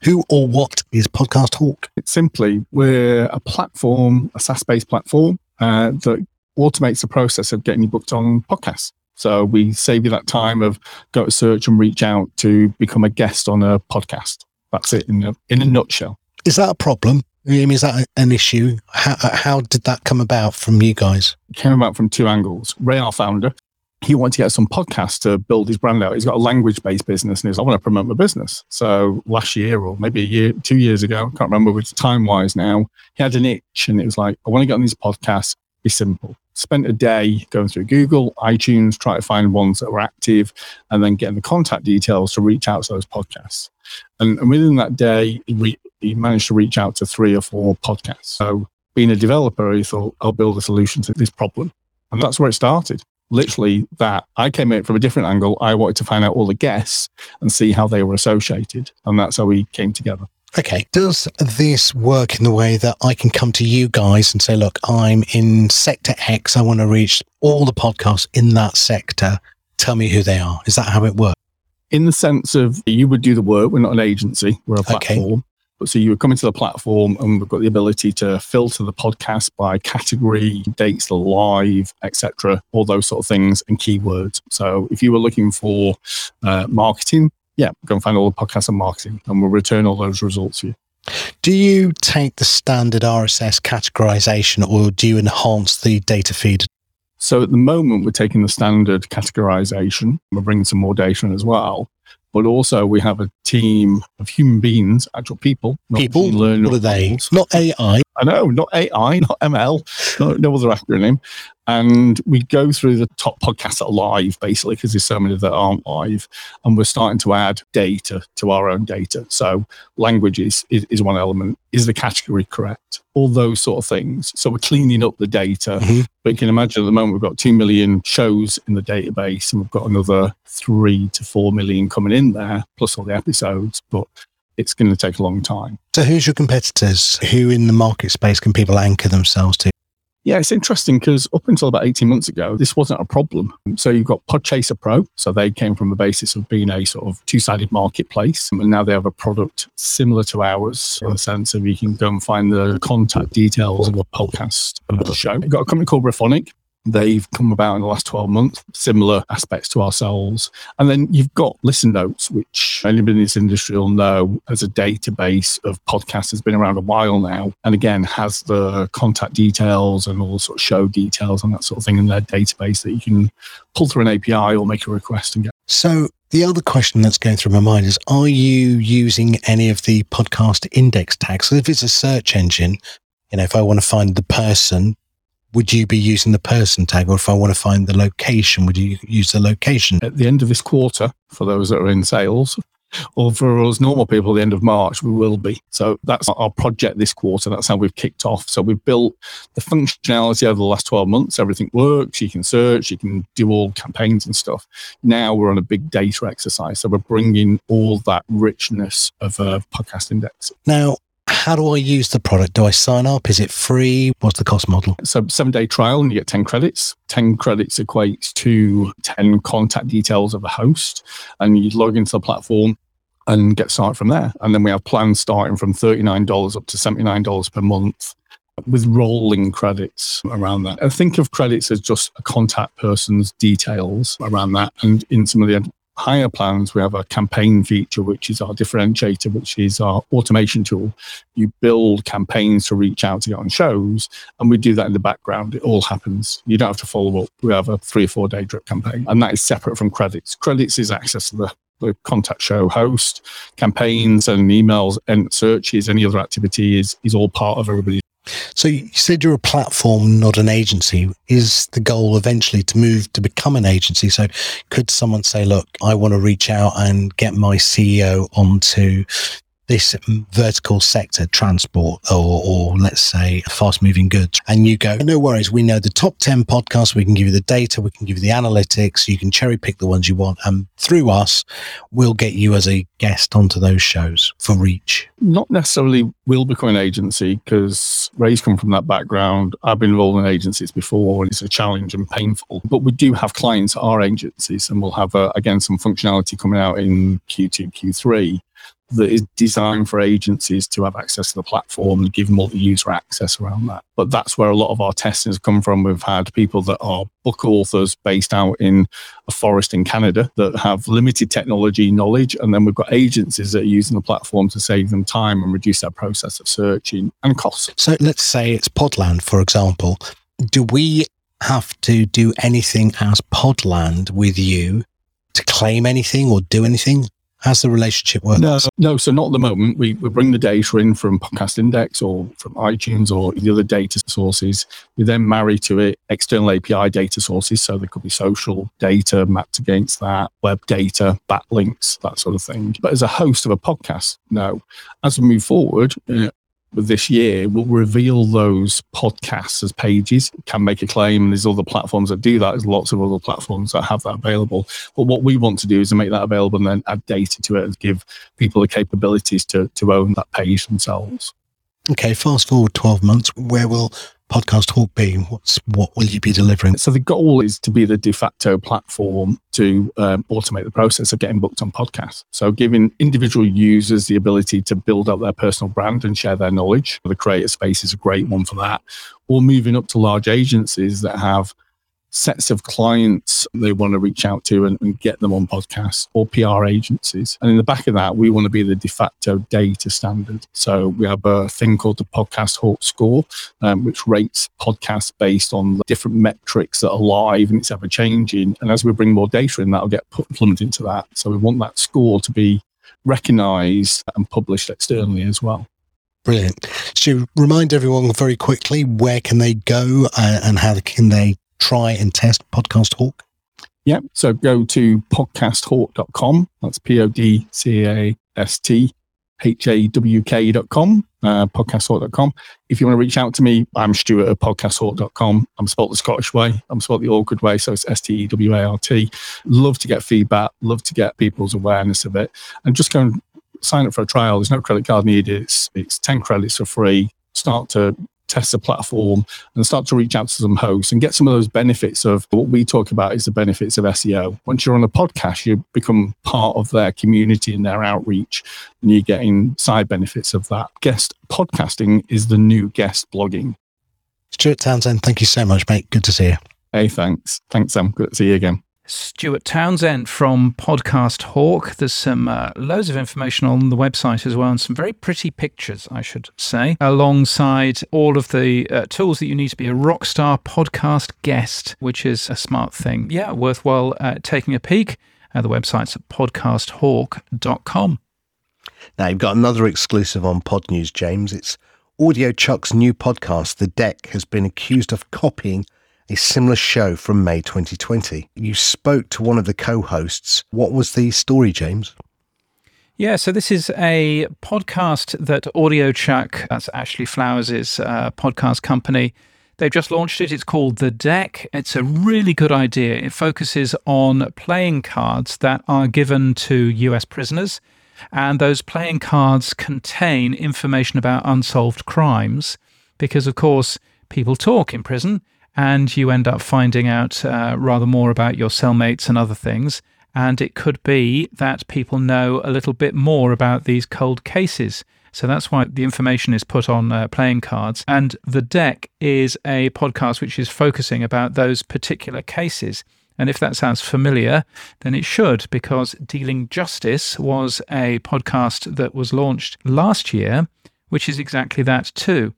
Who or what is Podcast Hawk? It's simply we're a platform, a SaaS based platform uh, that automates the process of getting you booked on podcasts. So we save you that time of go to search and reach out to become a guest on a podcast. That's it in a, in a nutshell. Is that a problem? Is that an issue? How, uh, how did that come about from you guys? It came about from two angles. Ray, our founder, he wanted to get some podcasts to build his brand out. He's got a language based business and he's, I want to promote my business. So last year or maybe a year, two years ago, I can't remember which time wise now, he had an itch and it was like, I want to get on these podcasts. Be simple. Spent a day going through Google, iTunes, try to find ones that were active and then getting the contact details to reach out to those podcasts. And, and within that day, re- he managed to reach out to three or four podcasts. So being a developer, he thought, I'll build a solution to this problem. And that's where it started. Literally that I came in from a different angle. I wanted to find out all the guests and see how they were associated. And that's how we came together. Okay. Does this work in the way that I can come to you guys and say, look, I'm in sector X. I want to reach all the podcasts in that sector. Tell me who they are. Is that how it works? In the sense of you would do the work. We're not an agency. We're a platform. Okay. But so you would come into the platform and we've got the ability to filter the podcast by category, dates live, etc., all those sort of things and keywords. So if you were looking for uh, marketing, yeah, go and find all the podcasts on marketing and we'll return all those results to you. Do you take the standard RSS categorization or do you enhance the data feed? So at the moment, we're taking the standard categorization. We're bringing some more data in as well but also we have a team of human beings, actual people. People, what are they? Not AI. I know, not AI, not ML, no, no other acronym. And we go through the top podcasts that are live, basically, because there's so many that aren't live. And we're starting to add data to our own data. So languages is, is, one element. Is the category correct? All those sort of things. So we're cleaning up the data. Mm-hmm. But you can imagine at the moment we've got 2 million shows in the database and we've got another 3 to 4 million coming in there, plus all the episodes. But it's going to take a long time. So, who's your competitors? Who in the market space can people anchor themselves to? Yeah, it's interesting because up until about 18 months ago, this wasn't a problem. So you've got Podchaser Pro. So they came from the basis of being a sort of two sided marketplace. And now they have a product similar to ours in the sense of you can go and find the contact details of a podcast show. You've got a company called Rephonic. They've come about in the last 12 months, similar aspects to ourselves. And then you've got Listen Notes, which anybody in this industry will know as a database of podcasts has been around a while now. And again, has the contact details and all sort of show details and that sort of thing in their database that you can pull through an API or make a request and get. So the other question that's going through my mind is Are you using any of the podcast index tags? So if it's a search engine, you know, if I want to find the person, would you be using the person tag? Or if I want to find the location, would you use the location? At the end of this quarter, for those that are in sales, or for us normal people, at the end of March, we will be. So that's our project this quarter. That's how we've kicked off. So we've built the functionality over the last 12 months. Everything works. You can search, you can do all campaigns and stuff. Now we're on a big data exercise. So we're bringing all that richness of a podcast index. Now, how do I use the product? Do I sign up? Is it free? What's the cost model? So seven day trial and you get 10 credits. 10 credits equates to 10 contact details of the host and you log into the platform and get started from there. And then we have plans starting from $39 up to $79 per month with rolling credits around that. I think of credits as just a contact person's details around that. And in some of the higher plans, we have a campaign feature, which is our differentiator, which is our automation tool. You build campaigns to reach out to get on shows, and we do that in the background. It all happens. You don't have to follow up. We have a three or four day drip campaign, and that is separate from credits. Credits is access to the the contact show host, campaigns and emails and searches, any other activity is, is all part of everybody's so you said you're a platform, not an agency. Is the goal eventually to move to become an agency? So could someone say, look, I want to reach out and get my CEO onto this vertical sector, transport, or, or let's say fast moving goods, and you go, no worries, we know the top 10 podcasts, we can give you the data, we can give you the analytics, you can cherry pick the ones you want, and through us, we'll get you as a guest onto those shows for reach? Not necessarily will become an agency because Ray's come from that background. I've been involved in agencies before and it's a challenge and painful. But we do have clients that are agencies and we'll have, uh, again, some functionality coming out in Q2, Q3 that is designed for agencies to have access to the platform and give multi-user access around that. But that's where a lot of our testing has come from. We've had people that are book authors based out in a forest in Canada that have limited technology knowledge, and then we've got agencies that are using the platform to save them time and reduce their process of searching and costs. So let's say it's Podland, for example. Do we have to do anything as Podland with you to claim anything or do anything? How's the relationship work? No, no. So not at the moment. We, we bring the data in from Podcast Index or from iTunes or the other data sources. We then marry to it external API data sources. So there could be social data mapped against that, web data, backlinks, that sort of thing. But as a host of a podcast, no. As we move forward, uh, this year will reveal those podcasts as pages, can make a claim. And there's other platforms that do that. There's lots of other platforms that have that available. But what we want to do is to make that available and then add data to it and give people the capabilities to, to own that page themselves. Okay, fast forward 12 months. Where will Podcast Hawk be? What's what will you be delivering? So the goal is to be the de facto platform to um, automate the process of getting booked on podcasts. So giving individual users the ability to build up their personal brand and share their knowledge. The creator space is a great one for that. Or moving up to large agencies that have sets of clients they want to reach out to and, and, get them on podcasts or PR agencies. And in the back of that, we want to be the de facto data standard. So we have a thing called the Podcast Hawk Score, um, which rates podcasts based on different metrics that are live and it's ever changing. And as we bring more data in, that'll get put, plumbed into that. So we want that score to be recognized and published externally as well. Brilliant. So remind everyone very quickly where can they go uh, and how can they try and test Podcast Hawk? Yeah. So go to podcasthawk.com. That's P O D C A S T H A W K.com, uh, podcasthawk.com. If you want to reach out to me, I'm Stuart at podcasthawk.com. I'm spelled the Scottish way. I'm spelled the awkward way. So it's S T E W A R T. Love to get feedback. Love to get people's awareness of it. And just go and sign up for a trial. There's no credit card needed. It's, it's 10 credits for free. Start to test the platform and start to reach out to some hosts and get some of those benefits of what we talk about is the benefits of SEO. Once you're on a podcast, you become part of their community and their outreach, and you're getting side benefits of that. Guest podcasting is the new guest blogging. Stuart Townsend, thank you so much, mate. Good to see you. Hey, thanks. Thanks, Sam. Good to see you again. Stuart Townsend from Podcast Hawk. There's some uh, loads of information on the website as well, and some very pretty pictures, I should say, alongside all of the uh, tools that you need to be a rock star podcast guest, which is a smart thing. Yeah, worthwhile uh, taking a peek. The website's at podcasthawk.com. Now, you've got another exclusive on Pod News, James. It's Audiochuck's new podcast, The Deck, has been accused of copying a similar show from May 2020. You spoke to one of the co hosts. What was the story, James? Yeah, so this is a podcast that Audiochuck, that's Ashley Flowers' uh, podcast company, they've just launched it. It's called The Deck. It's a really good idea. It focuses on playing cards that are given to US prisoners And those playing cards contain information about unsolved crimes because, of course, people talk in prison and you end up finding out uh, rather more about your cellmates and other things. And it could be that people know a little bit more about these cold cases. So that's why the information is put on uh, playing cards. And The Deck is a podcast which is focusing about those particular cases. And if that sounds familiar, then it should, because Dealing Justice was a podcast that was launched last year, which is exactly that too.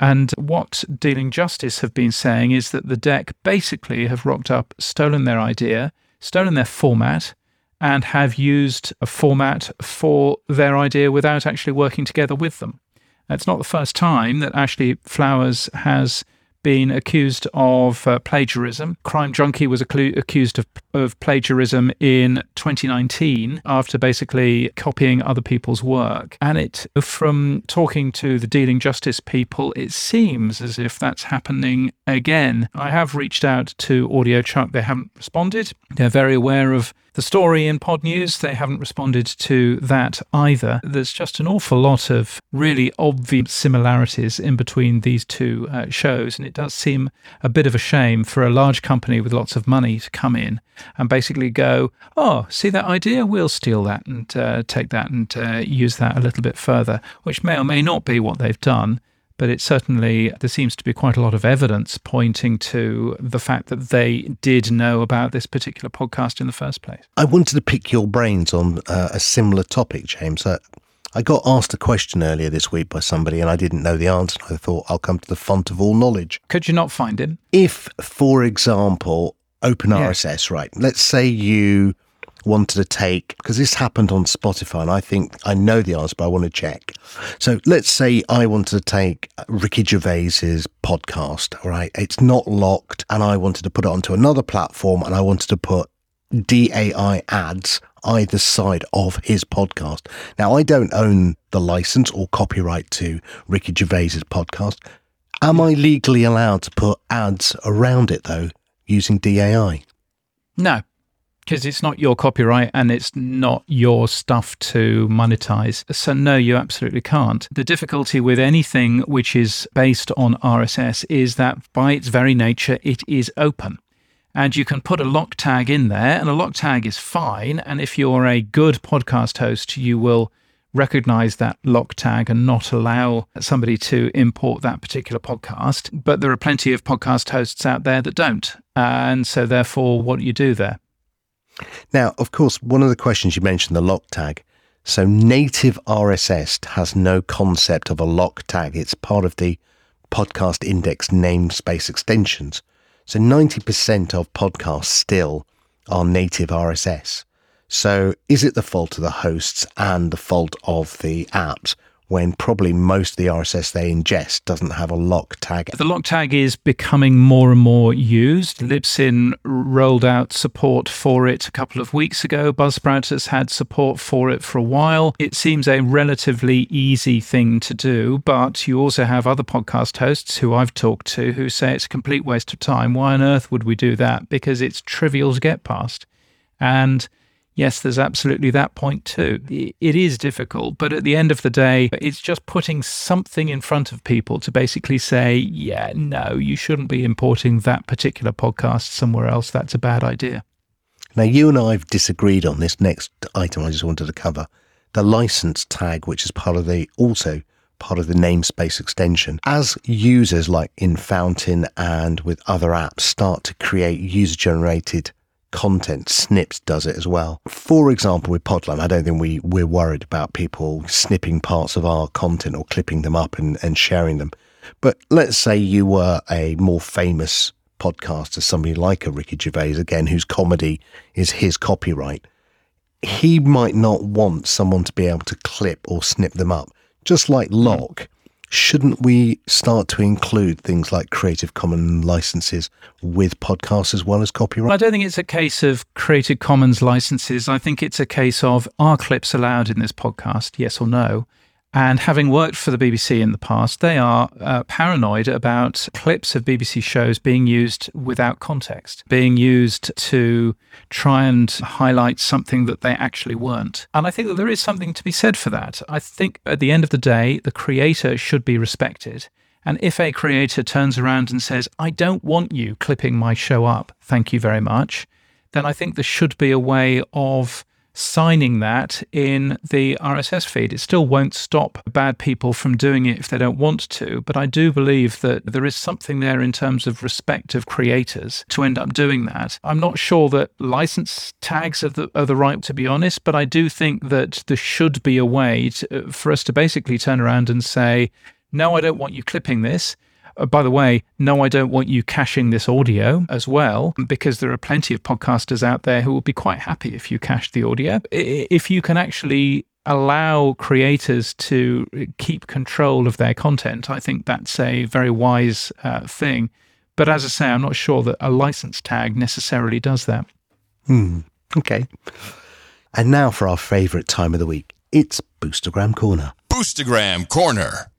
And what Dealing Justice have been saying is that the deck basically have rocked up, stolen their idea, stolen their format, and have used a format for their idea without actually working together with them. It's not the first time that Ashley Flowers has been accused of uh, plagiarism. Crime Junkie was accused of, of plagiarism in 2019 after basically copying other people's work. And it, from talking to the dealing justice people, it seems as if that's happening again. I have reached out to Audiochuck, they haven't responded. They're very aware of the story in Pod News, they haven't responded to that either. There's just an awful lot of really obvious similarities in between these two uh, shows, and it does seem a bit of a shame for a large company with lots of money to come in and basically go, oh, see that idea? We'll steal that and uh, take that and uh, use that a little bit further, which may or may not be what they've done but it certainly there seems to be quite a lot of evidence pointing to the fact that they did know about this particular podcast in the first place. I wanted to pick your brains on uh, a similar topic, James. Uh, I got asked a question earlier this week by somebody and I didn't know the answer. I thought I'll come to the font of all knowledge. Could you not find him? If, for example, OpenRSS, yeah. right? Let's say you wanted to take, because this happened on Spotify, and I think I know the answer, but I want to check. So let's say I wanted to take Ricky Gervais's podcast, right? It's not locked, and I wanted to put it onto another platform, and I wanted to put DAI ads either side of his podcast. Now, I don't own the license or copyright to Ricky Gervais's podcast. Am I legally allowed to put ads around it, though, using DAI? No, because it's not your copyright and it's not your stuff to monetize. So, no, you absolutely can't. The difficulty with anything which is based on RSS is that by its very nature, it is open. And you can put a lock tag in there, and a lock tag is fine. And if you're a good podcast host, you will recognize that lock tag and not allow somebody to import that particular podcast. But there are plenty of podcast hosts out there that don't. And so, therefore, what you do there? Now, of course, one of the questions you mentioned, the lock tag. So native RSS has no concept of a lock tag. It's part of the podcast index namespace extensions. So 90% of podcasts still are native RSS. So is it the fault of the hosts and the fault of the apps? When probably most of the RSS they ingest doesn't have a lock tag. The lock tag is becoming more and more used. Libsyn rolled out support for it a couple of weeks ago. Buzzsprout has had support for it for a while. It seems a relatively easy thing to do, but you also have other podcast hosts who I've talked to who say it's a complete waste of time. Why on earth would we do that? Because it's trivial to get past. And yes, there's absolutely that point too. It is difficult, but at the end of the day, it's just putting something in front of people to basically say, yeah, no, you shouldn't be importing that particular podcast somewhere else. That's a bad idea. Now, you and I have disagreed on this next item I just wanted to cover the license tag, which is part of the also part of the namespace extension. As users like in Fountain and with other apps start to create user generated content. Snips does it as well. For example, with Podland, I don't think we, we're worried about people snipping parts of our content or clipping them up and, and sharing them. But let's say you were a more famous podcaster, somebody like a Ricky Gervais, again, whose comedy is his copyright. He might not want someone to be able to clip or snip them up. Just like Lock, shouldn't we start to include things like Creative Commons licenses with podcasts as well as copyright? I don't think it's a case of Creative Commons licenses. I think it's a case of are clips allowed in this podcast, yes or no? And having worked for the BBC in the past, they are uh, paranoid about clips of BBC shows being used without context, being used to try and highlight something that they actually weren't. And I think that there is something to be said for that. I think at the end of the day, the creator should be respected. And if a creator turns around and says, I don't want you clipping my show up, thank you very much, then I think there should be a way of signing that in the RSS feed. It still won't stop bad people from doing it if they don't want to, but I do believe that there is something there in terms of respect of creators to end up doing that. I'm not sure that license tags are the, are the right, to be honest, but I do think that there should be a way to, for us to basically turn around and say, no, I don't want you clipping this. Uh, by the way, no, I don't want you caching this audio as well, because there are plenty of podcasters out there who will be quite happy if you cache the audio. If you can actually allow creators to keep control of their content, I think that's a very wise uh, thing. But as I say, I'm not sure that a license tag necessarily does that. Hmm. Okay. And now for our favourite time of the week. It's Boostergram Corner. Boostergram Corner.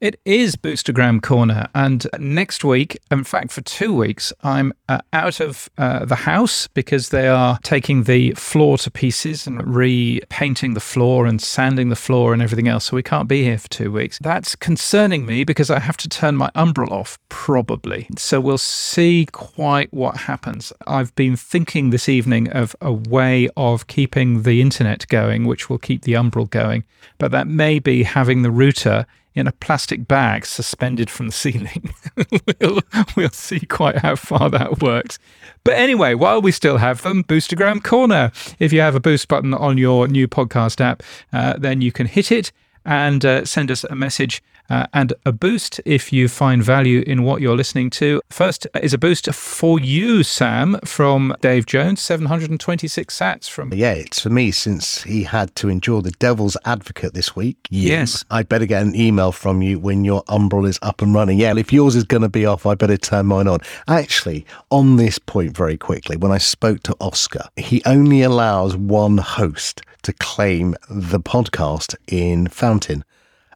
It is Boostergram Corner, and next week, in fact, for two weeks, I'm uh, out of uh, the house because they are taking the floor to pieces and repainting the floor and sanding the floor and everything else. So we can't be here for two weeks. That's concerning me because I have to turn my Umbrel off, probably. So we'll see quite what happens. I've been thinking this evening of a way of keeping the internet going, which will keep the Umbrel going, but that may be having the router in a plastic bag suspended from the ceiling. we'll, we'll see quite how far that works. But anyway, while we still have them, Boostergram Corner. If you have a boost button on your new podcast app, uh, then you can hit it and uh, send us a message uh, and a boost if you find value in what you're listening to. First is a boost for you, Sam, from Dave Jones, 726 sats from. Yeah, it's for me since he had to endure the devil's advocate this week. Yes. I'd better get an email from you when your Umbrel is up and running. Yeah, if yours is going to be off, I better turn mine on. Actually, on this point, very quickly, when I spoke to Oscar, he only allows one host to claim the podcast in Fountain.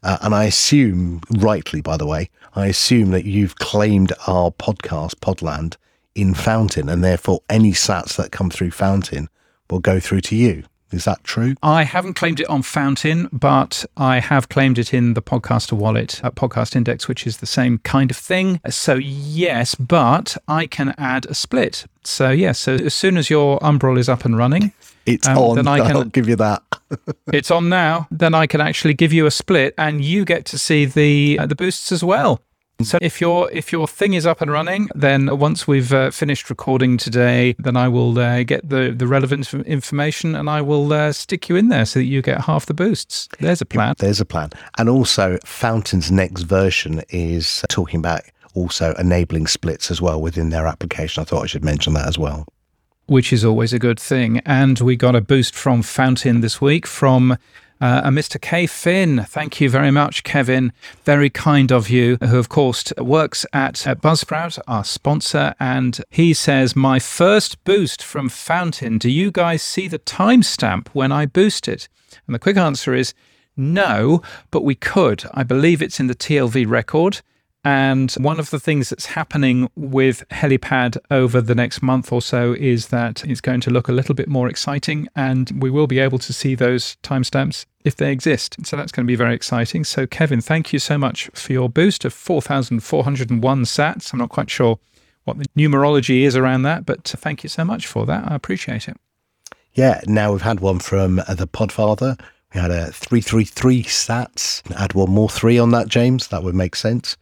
Uh, and I assume, rightly, by the way, I assume that you've claimed our podcast, Podland, in Fountain, and therefore any sats that come through Fountain will go through to you. Is that true? I haven't claimed it on Fountain, but I have claimed it in the Podcaster wallet at Podcast Index, which is the same kind of thing. So, yes, but I can add a split. So, yes, so as soon as your Umbrel is up and running, it's um, on. Then I can, I'll give you that. it's on now. Then I can actually give you a split, and you get to see the uh, the boosts as well. So if your if your thing is up and running, then once we've uh, finished recording today, then I will uh, get the the relevant information and I will uh, stick you in there so that you get half the boosts. There's a plan. There's a plan. And also, Fountain's next version is talking about also enabling splits as well within their application. I thought I should mention that as well which is always a good thing. And we got a boost from Fountain this week from uh, a Mr. K. Finn. Thank you very much, Kevin. Very kind of you, who, of course, works at, at Buzzsprout, our sponsor. And he says, My first boost from Fountain. Do you guys see the timestamp when I boosted? And the quick answer is no, but we could. I believe it's in the TLV record. And one of the things that's happening with Helipad over the next month or so is that it's going to look a little bit more exciting and we will be able to see those timestamps if they exist. So that's going to be very exciting. So, Kevin, thank you so much for your boost of 4,401 sats. I'm not quite sure what the numerology is around that, but thank you so much for that. I appreciate it. Yeah, now we've had one from uh, the Podfather. We had a 333 sats. Add one more three on that, James. That would make sense.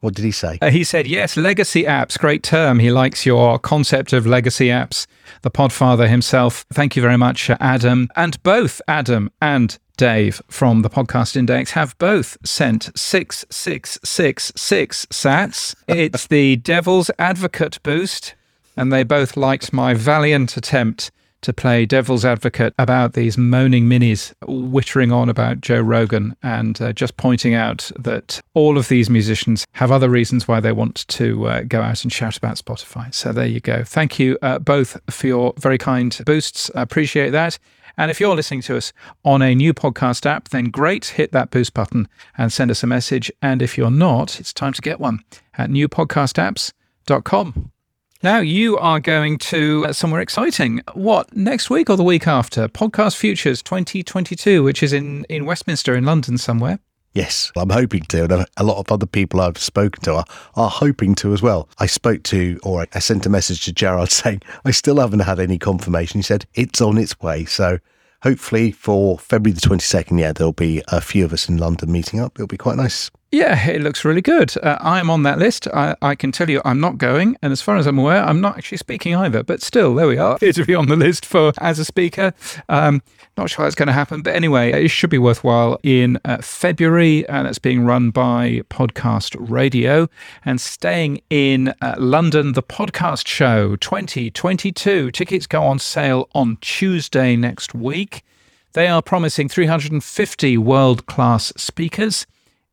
What did he say? Uh, he said, yes, legacy apps, great term. He likes your concept of legacy apps. The Podfather himself. Thank you very much, Adam. And both Adam and Dave from the Podcast Index have both sent 6666 sats. It's the Devil's Advocate boost, and they both liked my valiant attempt to play devil's advocate about these moaning minis wittering on about Joe Rogan and uh, just pointing out that all of these musicians have other reasons why they want to uh, go out and shout about Spotify. So there you go. Thank you uh, both for your very kind boosts. I appreciate that. And if you're listening to us on a new podcast app, then great, hit that boost button and send us a message. And if you're not, it's time to get one at newpodcastapps.com. Now you are going to uh, somewhere exciting. What next week or the week after? Podcast Futures 2022, which is in in Westminster in London somewhere. Yes, I'm hoping to. And a lot of other people I've spoken to are, are hoping to as well. I spoke to, or I sent a message to Gerard saying, I still haven't had any confirmation. He said, it's on its way. So hopefully for February the 22nd, yeah, there'll be a few of us in London meeting up. It'll be quite nice. Yeah, it looks really good. Uh, I am on that list. I, I, can tell you I'm not going. And as far as I'm aware, I'm not actually speaking either. But still, there we are. Here to be on the list for as a speaker. Um, not sure that's going to happen. But anyway, it should be worthwhile in uh, February. And it's being run by Podcast Radio. And staying in uh, London, the podcast show 2022. Tickets go on sale on Tuesday next week. They are promising 350 world class speakers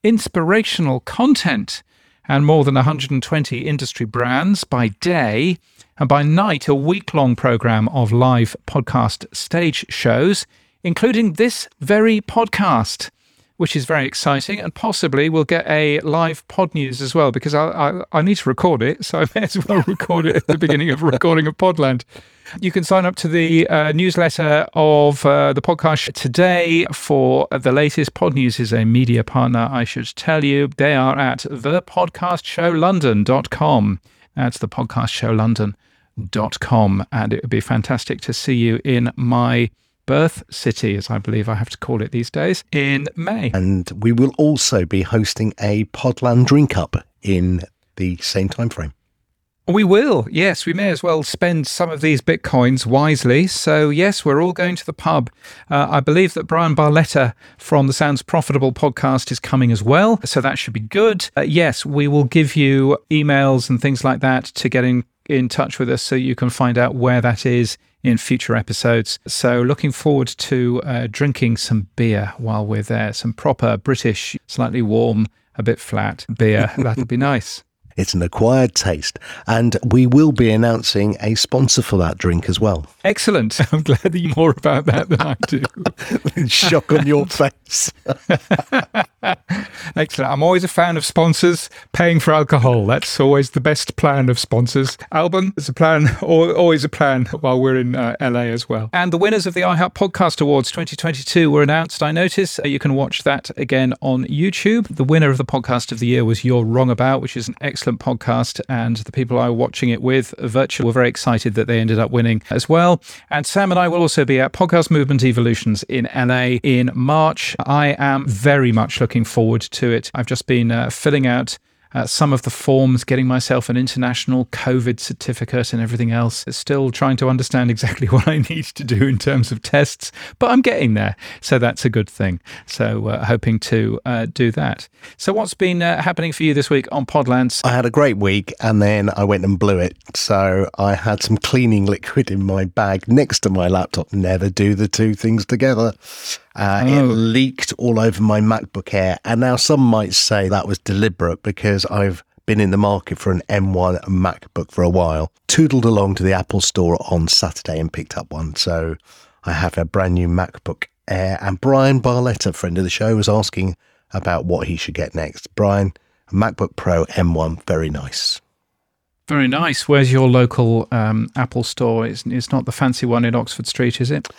inspirational content and more than 120 industry brands by day, and by night, a week long program of live podcast stage shows, including this very podcast. Which is very exciting, and possibly we'll get a live pod news as well because I, I, I need to record it, so I may as well record it at the beginning of recording of Podland. You can sign up to the uh, newsletter of uh, the podcast today for the latest. Pod News is a media partner, I should tell you. They are at thepodcastshowlondon.com. That's thepodcastshowlondon.com. And it would be fantastic to see you in my birth city, as I believe I have to call it these days, in May. And we will also be hosting a Podland Drink Up in the same time frame. We will, yes. We may as well spend some of these bitcoins wisely. So, yes, we're all going to the pub. Uh, I believe that Bryan Barletta from the Sounds Profitable podcast is coming as well. So, that should be good. Uh, yes, we will give you emails and things like that to get in, in touch with us so you can find out where that is in future episodes. So, looking forward to uh, drinking some beer while we're there, some proper British, slightly warm, a bit flat beer. That'll be nice. It's an acquired taste. And we will be announcing a sponsor for that drink as well. Excellent. I'm glad that you more about that than I do. Shock on your face. Excellent. I'm always a fan of sponsors paying for alcohol. That's always the best plan of sponsors. Alban is a plan, always a plan while we're in uh, LA as well. And the winners of the iHeart Podcast Awards 2022 were announced. I notice uh, you can watch that again on YouTube. The winner of the podcast of the year was You're Wrong About, which is an excellent podcast. And the people I were watching it with virtually were very excited that they ended up winning as well. And Sam and I will also be at Podcast Movement Evolutions in LA in March. I am very much looking forward to it. I've just been uh, filling out uh, some of the forms, getting myself an international COVID certificate and everything else. Still trying to understand exactly what I need to do in terms of tests, but I'm getting there. So that's a good thing. So uh, hoping to uh, do that. So what's been uh, happening for you this week on Podlands? I had a great week and then I went and blew it. So I had some cleaning liquid in my bag next to my laptop. Never do the two things together. Uh, oh. It leaked all over my MacBook Air. And now some might say that was deliberate because I've been in the market for an M1 MacBook for a while. Toodled along to the Apple store on Saturday and picked up one. So I have a brand new MacBook Air. And Bryan Barletta, friend of the show, was asking about what he should get next. Bryan, MacBook Pro M1, very nice. Very nice. Where's your local um, Apple store? It's, it's not the fancy one in Oxford Street, is it?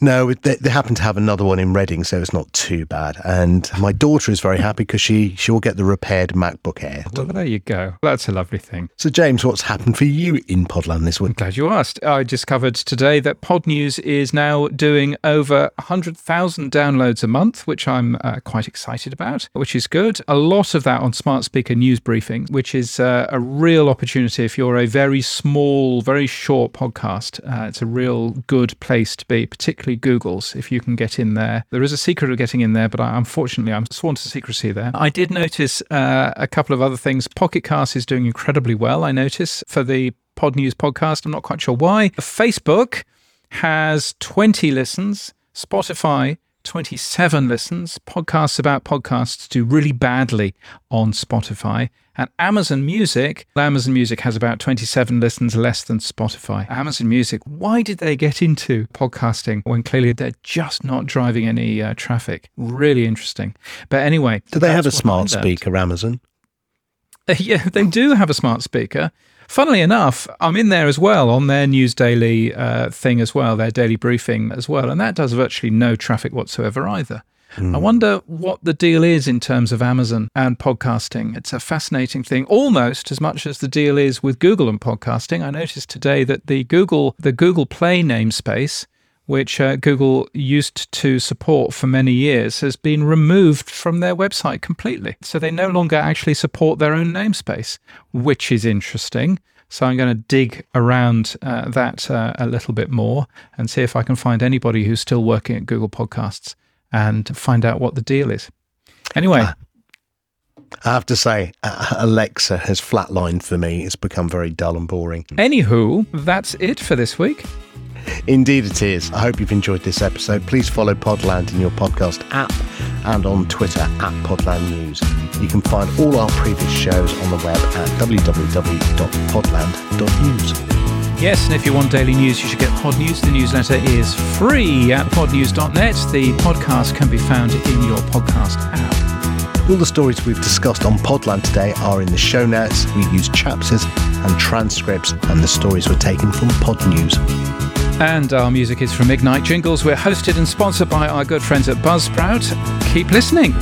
No, they, they, happen to have another one in Reading, so it's not too bad. And my daughter is very happy because she she will get the repaired MacBook Air. Well, there you go. That's a lovely thing. So, James, what's happened for you in Podland this week? I'm glad you asked. I discovered today that Pod News is now doing over 100,000 downloads a month, which I'm uh, quite excited about, which is good. A lot of that on Smart Speaker News Briefing, which is uh, a real opportunity if you're a very small, very short podcast. Uh, it's a real good place to be, particularly particularly Google's, if you can get in there. There is a secret of getting in there, but I, unfortunately, I'm sworn to secrecy there. I did notice uh, a couple of other things. Pocket Cast is doing incredibly well, I notice, for the Pod News podcast. I'm not quite sure why. Facebook has 20 listens, Spotify 27 listens. Podcasts about podcasts do really badly on Spotify. And Amazon Music, Amazon Music has about 27 listens less than Spotify. Amazon Music, why did they get into podcasting when clearly they're just not driving any uh, traffic? Really interesting. But anyway, Do they have a that's what I smart speaker, Amazon? Yeah, they do have a smart speaker. Funnily enough, I'm in there as well on their News Daily uh, thing as well, their daily briefing as well, and that does virtually no traffic whatsoever either. I wonder what the deal is in terms of Amazon and podcasting. It's a fascinating thing, almost as much as the deal is with Google and podcasting. I noticed today that the Google the Google Play namespace, which uh, Google used to support for many years, has been removed from their website completely. So they no longer actually support their own namespace, which is interesting. So I'm going to dig around uh, that uh, a little bit more and see if I can find anybody who's still working at Google Podcasts and find out what the deal is. Anyway, I have to say, Alexa has flatlined for me. It's become very dull and boring. anywho, that's it for this week. Indeed, it is. I hope you've enjoyed this episode. Please follow Podland in your podcast app and on Twitter at Podland News. You can find all our previous shows on the web at www.podland.news. Yes, and if you want daily news, you should get Pod News. The newsletter is free at podnews.net. The podcast can be found in your podcast app. All the stories we've discussed on Podland today are in the show notes. We use chapters and transcripts, and the stories were taken from Pod News. And our music is from Ignite Jingles. We're hosted and sponsored by our good friends at Buzzsprout. Keep listening.